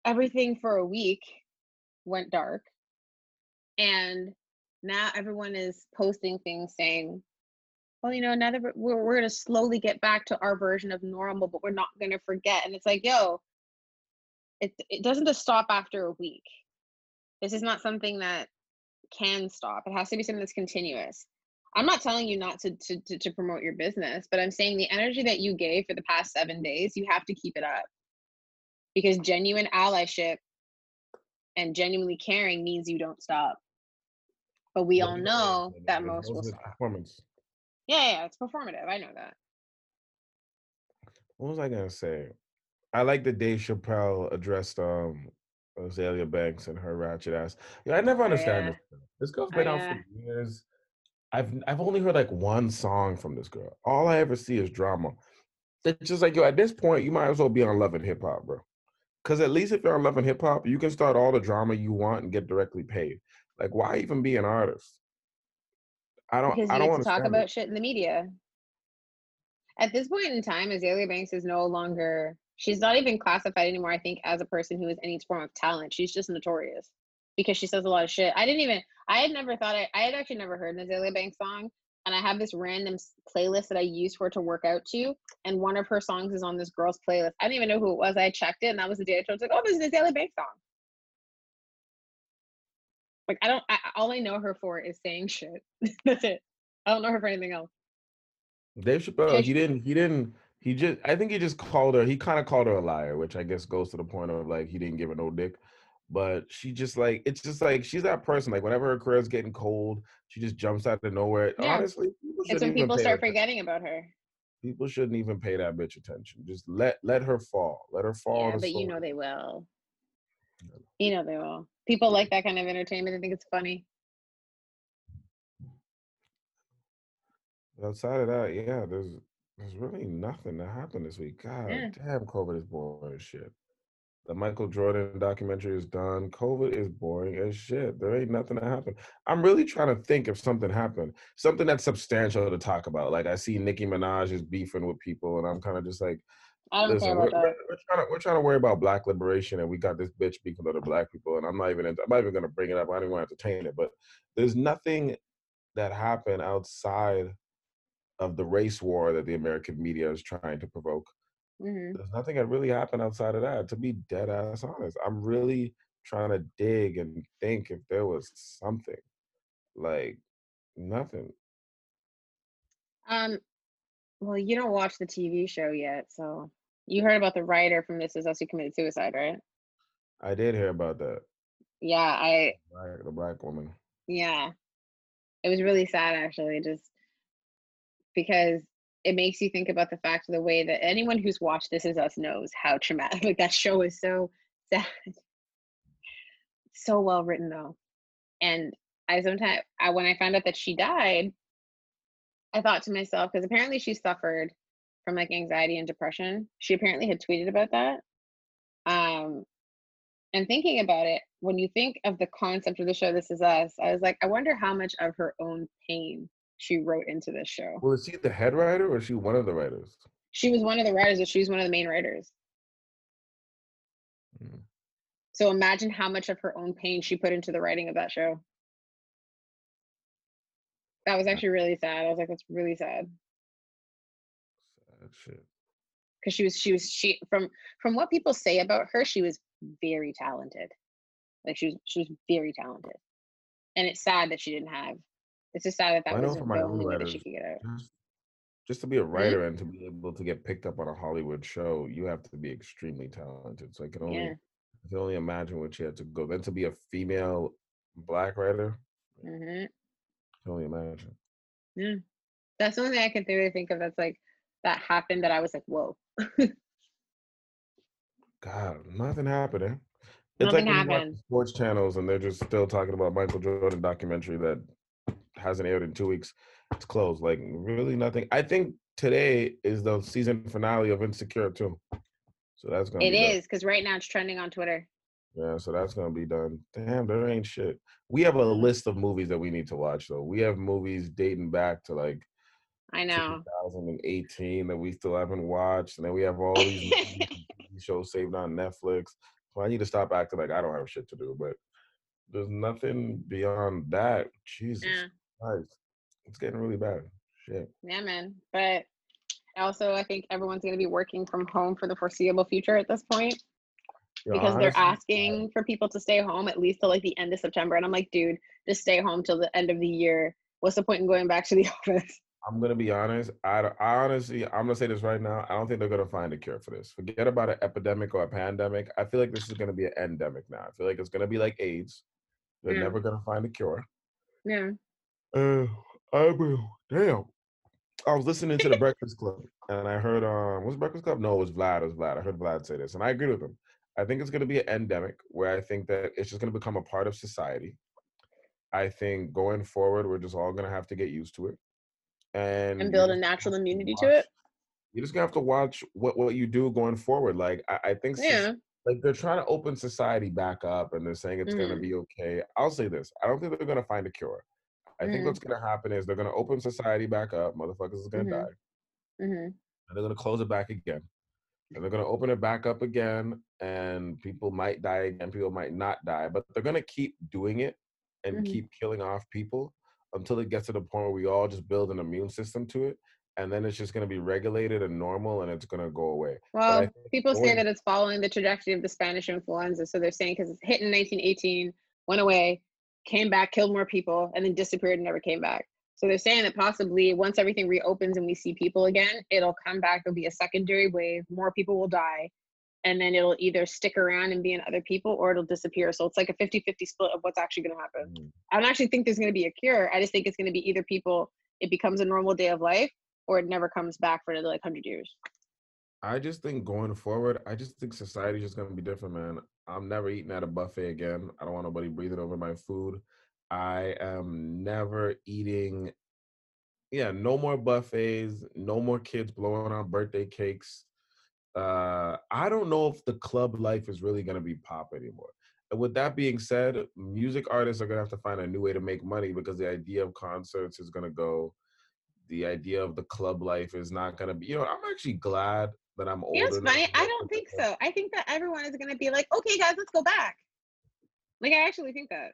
everything for a week went dark and now everyone is posting things saying well you know now that we're, we're, going to slowly get back to our version of normal but we're not going to forget and it's like yo it, it doesn't just stop after a week this is not something that can stop it has to be something that's continuous i'm not telling you not to, to, to, to promote your business but i'm saying the energy that you gave for the past seven days you have to keep it up because genuine allyship and genuinely caring means you don't stop. But we all know that most will stop.
Performance.
Yeah, yeah, it's performative. I know that.
What was I gonna say? I like that Dave Chappelle addressed um Azealia Banks and her ratchet ass. Yeah, I never
Oh,
understand
yeah.
this. girl. This girl's
Oh,
been out
yeah.
for years. I've I've only heard like one song from this girl. All I ever see is drama. It's just like yo, at this point, you might as well be on Love and Hip Hop, bro. Because at least if you're on Love and Hip Hop, you can start all the drama you want and get directly paid. Like, why even be an artist? I don't.
Because
I
you
don't
get to talk
it.
about shit in the media. At this point in time, Azealia Banks is no longer she's not even classified anymore, I think, as a person who has any form of talent. She's just notorious because she says a lot of shit. I didn't even I had never thought I I had actually never heard an Azealia Banks song. And I have this random playlist that I use for her to work out to. And one of her songs is on this girl's playlist. I didn't even know who it was. I checked it, and that was the day I told like, oh, there's an Azealia Banks song. Like I don't. I, all I know her for is saying shit. That's it. I don't know her for anything else.
Dave Chappelle, he didn't, he didn't, he just, I think he just called her, he kind of called her a liar, which I guess goes to the point of like, he didn't give her no dick. But she just like, it's just like, she's that person, like, whenever her career's getting cold, she just jumps out of nowhere.
Yeah.
Honestly, people
It's when people start forgetting about her.
People shouldn't even pay that bitch attention. Just let let her fall. Let her fall.
Yeah, but you know they will. You know they will. People like that kind of entertainment. I think it's funny.
Outside of that, yeah, there's there's really nothing that happened this week. God
Yeah.
damn, COVID is boring as shit. The Michael Jordan documentary is done. COVID is boring as shit. There ain't nothing that happened. I'm really trying to think if something happened, something that's substantial to talk about. Like I see Nicki Minaj is beefing with people, and I'm kind of just like, listen, we're, we're, we're trying to we're trying to worry about black liberation, and we got this bitch beefing with other black people, and I'm not even into, I'm not even gonna bring it up. I don't even want to entertain it, but there's nothing that happened outside of the race war that the American media is trying to provoke.
hmm
There's nothing that really happened outside of that. To be dead ass honest, I'm really trying to dig and think if there was something like nothing.
Um, well, you don't watch the TV show yet, so you heard about the writer from This Is Us who committed suicide, right?
I did hear about that.
Yeah, I
Black, the black woman.
yeah. It was really sad actually, just because it makes you think about the fact of the way that anyone who's watched This Is Us knows how traumatic like that show is so sad. So well written though. And I sometimes I when I found out that she died, I thought to myself, because apparently she suffered from like anxiety and depression. She apparently had tweeted about that. Um and thinking about it, when you think of the concept of the show This Is Us, I was like, I wonder how much of her own pain she wrote into this show.
Well, is she the head writer or is she one of the writers?
She was one of the writers, but she was one of the main writers.
Mm.
So imagine how much of her own pain she put into the writing of that show. That was actually really sad. I was like, that's really sad.
Sad shit.
Because she was she was she from from what people say about her, she was very talented. Like she was she was very talented. And it's sad that she didn't have it's just sad that
I know
was
for
the
my
only way that she could get out.
just, just to be a writer and to be able to get picked up on a Hollywood show, you have to be extremely talented. So I can only
Yeah.
I can only imagine what she had to go. Then to be a female black writer,
hmm
I can only imagine.
Yeah. That's the only thing I can really think of that's like that happened that I was like, whoa.
God, nothing happened. Eh? It's
Nothing
like when you watch
happened.
sports channels and they're just still talking about Michael Jordan documentary that hasn't aired in two weeks. It's closed. Like really nothing. I think today is the season finale of Insecure too. So that's gonna
It
be done.
is, because right now it's trending on Twitter.
Yeah, so that's gonna be done. Damn, there ain't shit. We have a list of movies that we need to watch though. We have movies dating back to like
I know.
2018 that we still haven't watched, and then we have all these shows saved on Netflix. So I need to stop acting like I don't have shit to do. But there's nothing beyond that. Jesus
Yeah.
Christ, it's getting really bad. Shit.
Yeah, man. But also, I think everyone's going to be working from home for the foreseeable future at this point
Yo,
because they're
honestly,
asking for people to stay home at least till like the end of September. And I'm like, dude, just stay home till the end of the year. What's the point in going back to the office?
I'm gonna be honest. I, I honestly, I'm gonna say this right now. I don't think they're gonna find a cure for this. Forget about an epidemic or a pandemic. I feel like this is gonna be an endemic now. I feel like it's gonna be like AIDS. They're
Yeah.
never gonna find a cure.
Yeah.
Uh, I will. Damn. I was listening to the Breakfast Club, and I heard um, was Breakfast Club? No, it was Vlad. It was Vlad. I heard Vlad say this, and I agree with him. I think it's going to be an endemic where I think that it's just going to become a part of society. I think going forward, we're just all going to have to get used to it, and
And build a natural
have to
immunity to it.
You're just gonna have to watch what what you do going forward. Like I, I think,
Yeah.
like they're trying to open society back up, and they're saying it's gonna
Mhm.
be okay. I'll say this: I don't think they're gonna find a cure. I think what's gonna happen is they're gonna open society back up. Motherfuckers is gonna
Mhm.
die,
hmm
and they're gonna close it back again, and they're gonna open it back up again, and people might die again. People might not die, but they're gonna keep doing it and
Mhm.
keep killing off people until it gets to the point where we all just build an immune system to it, and then it's just gonna be regulated and normal, and it's gonna go away.
Well, people say that it's following the trajectory of the Spanish influenza. So they're saying because it's hit in 1918, went away, came back, killed more people, and then disappeared and never came back. So they're saying that possibly once everything reopens and we see people again, it'll come back. There'll be a secondary wave. More people will die. And then it'll either stick around and be in other people or it'll disappear. So it's like a 50 50 split of what's actually going to happen.
Mm.
I don't actually think there's going to be a cure. I just think it's going to be either people, it becomes a normal day of life, or it never comes back for another like hundred years.
I just think going forward, I just think society's just gonna be different, man. I'm never eating at a buffet again. I don't want nobody breathing over my food. I am never eating. Yeah, no more buffets. No more kids blowing on birthday cakes. Uh, I don't know if the club life is really gonna be pop anymore. And with that being said, music artists are gonna have to find a new way to make money because the idea of concerts is gonna go. The idea of the club life is not gonna be. You know, I'm actually glad that I'm older.
You know, funny. I don't think so. I think that everyone is going to be like, okay, guys, let's go back. Like, I actually think that.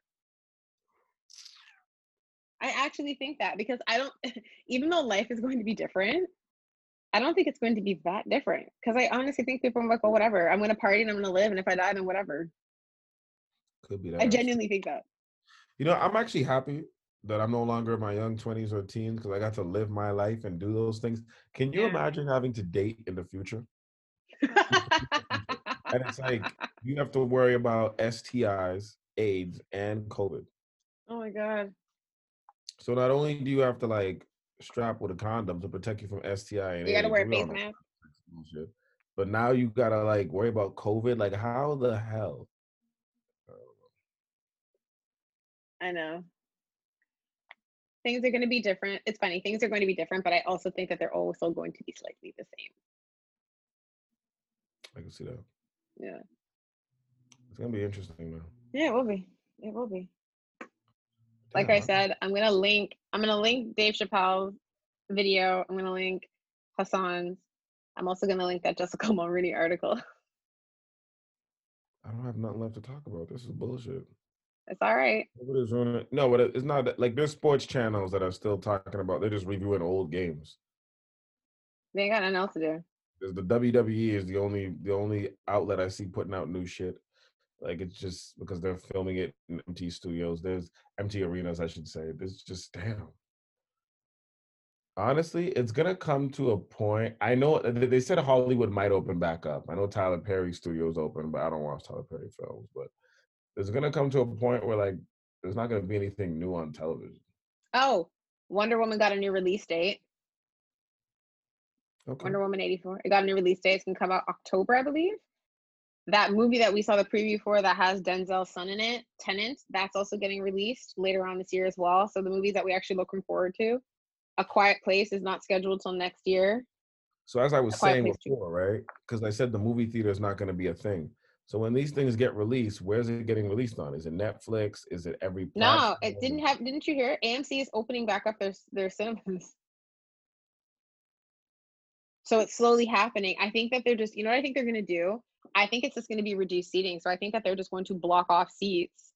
I actually think that because I don't, even though life is going to be different, I don't think it's going to be that different. Because I honestly think people are like, well, whatever. I'm going to party and I'm going to live. And if I die, then whatever.
Could be that.
I genuinely think that.
You know, I'm actually happy that I'm no longer in my young 20s or teens because I got to live my life and do those things. Can you
Yeah.
imagine having to date in the future? And it's like you have to worry about STIs, AIDS, and COVID.
oh my God.
So not only do you have to like strap with a condom to protect you from STI and
You got to
AIDS,
wear a face mask.
But now you gotta like worry about COVID. Like how the hell?
I know. Things are going to be different. It's funny. Things are going to be different, but I also think that they're also going to be slightly the same.
I can see that.
Yeah.
It's gonna be interesting, man.
Yeah, it will be. It will be. Like I said, I'm gonna link. I'm gonna link Dave Chappelle's video. I'm gonna link Hasan's. I'm also gonna link that Jessica Mulroney article.
I don't have nothing left to talk about. This is bullshit.
It's all right.
Nobody's ruining it. No, but it's not like there's sports channels that are still talking about. They're just reviewing old games.
They ain't got nothing else to do.
There's the WWE is the only the only outlet I see putting out new shit. Like it's just because they're filming it in empty studios. There's empty arenas, I should say. There's just damn. Honestly, it's gonna come to a point. I know uh, they said Hollywood might open back up. I know Tyler Perry Studios open, but I don't watch Tyler Perry films. But there's gonna come to a point where like there's not gonna be anything new on television.
Oh, Wonder Woman got a new release date.
Okay.
Wonder Woman 84. It got a new release date. It's gonna come out October, I believe. That movie that we saw the preview for that has Denzel's son in it, Tenet, that's also getting released later on this year as well. So the movies that we actually looking forward to. A Quiet Place is not scheduled till next year.
So as I was saying before, right? Because I said the movie theater is not going to be a thing. So when these things get released, where's it getting released on? Is it Netflix? Is it every?
No, it didn't have. Didn't you hear? AMC is opening back up their their cinemas. So it's slowly happening. I think that they're just. You know what I think they're gonna do? I think it's just gonna be reduced seating. So I think that they're just going to block off seats,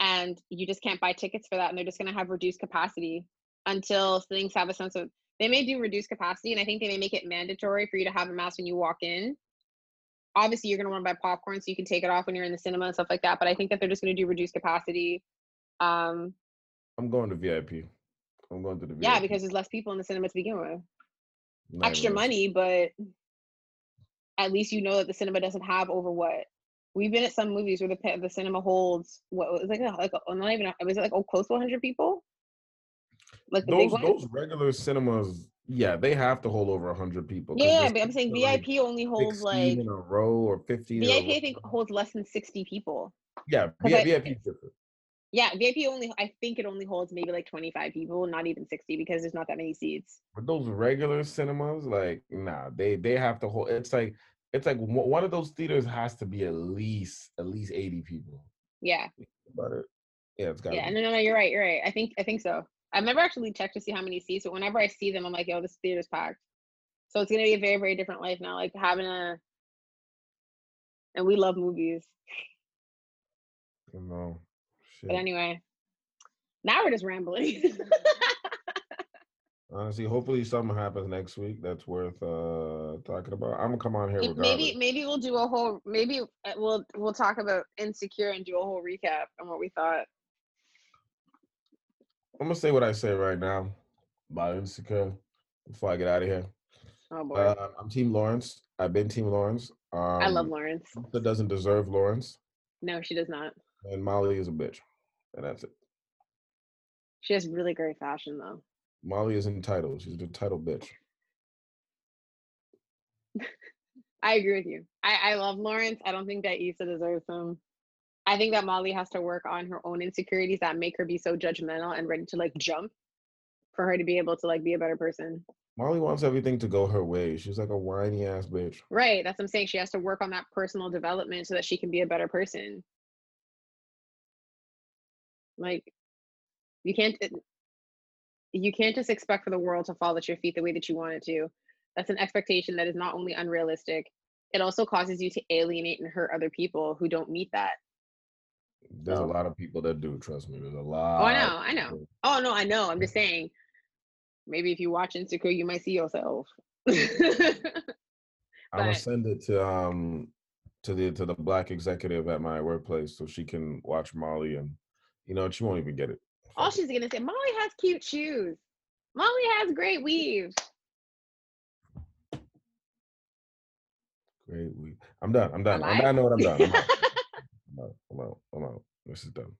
and you just can't buy tickets for that. And they're just gonna have reduced capacity until things have a sense of. They may do reduced capacity, and I think they may make it mandatory for you to have a mask when you walk in. Obviously, you're gonna want to buy popcorn so you can take it off when you're in the cinema and stuff like that. But I think that they're just gonna do reduced capacity. Um,
I'm going to VIP. I'm going to the
yeah, because there's less people in the cinema to begin with.
Not
Extra
even-
money, but at least you know that the cinema doesn't have over what. We've been at some movies where the the cinema holds what was it like a, like a, not even a, was it like oh close to 100 people? Like
Those those regular cinemas, yeah, they have to hold over hundred people.
Yeah, but I'm saying
people, like,
VIP only holds
16
like
in a row or fifteen. in
VIP. I think holds less than 60 people.
Yeah,
I-
VIP different.
Yeah, VIP only I think it only holds maybe like 25 people, not even 60 because there's not that many seats.
But those regular cinemas, like, nah, they they have to hold. It's like it's like one of those theaters has to be at least at least eighty people.
Yeah.
About it, yeah, it's got.
Yeah,
be.
no, no, no, you're right. You're right. I think I think so. I've never actually checked to see how many seats, but whenever I see them, I'm like, yo, this theater's packed. So it's gonna be a very, very different life now. Like having a and we love movies.
You know, shit.
But anyway. Now we're just rambling.
Honestly, hopefully something happens next week that's worth uh talking about. I'm gonna come on here regardless.
maybe maybe we'll do a whole maybe uh, we'll we'll talk about insecure and do a whole recap on what we thought.
I'm gonna say what I say right now about Insecure before I get out of here.
Oh,
uh, I'm Team Lawrence. I've been Team Lawrence. Um,
I love um, Lawrence.
That doesn't deserve Lawrence.
No, she does not.
And Molly is a bitch, and that's it.
She has really great fashion, though.
Molly is entitled. She's an entitled bitch.
I agree with you. I, I love Lawrence. I don't think that Issa deserves him. I think that Molly has to work on her own insecurities that make her be so judgmental and ready to like jump for her to be able to like be a better person.
Molly wants everything to go her way. She's like a whiny ass bitch.
Right. That's what I'm saying. She has to work on that personal development so that she can be a better person. Like you can't eh, you can't just expect for the world to fall at your feet the way that you want it to. That's an expectation that is not only unrealistic, it also causes you to alienate and hurt other people who don't meet that.
There's a lot of people that do, trust me. There's a lot.
Oh, I know, I know. Oh no, I know. I'm just saying maybe if you watch Insecure, you might see yourself. I'm
gonna send it to um to the to the black executive at my workplace so she can watch Molly and you know she won't even get it.
All she's gonna say, Molly has cute shoes. Molly has great weave.
Great weave. I'm done. I'm done. I'm done. I know what I'm done. I'm out. I'm out. I'm out. I'm out. This is done.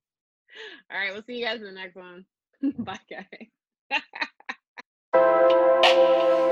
All right. We'll see you guys in the next one. Bye, guys.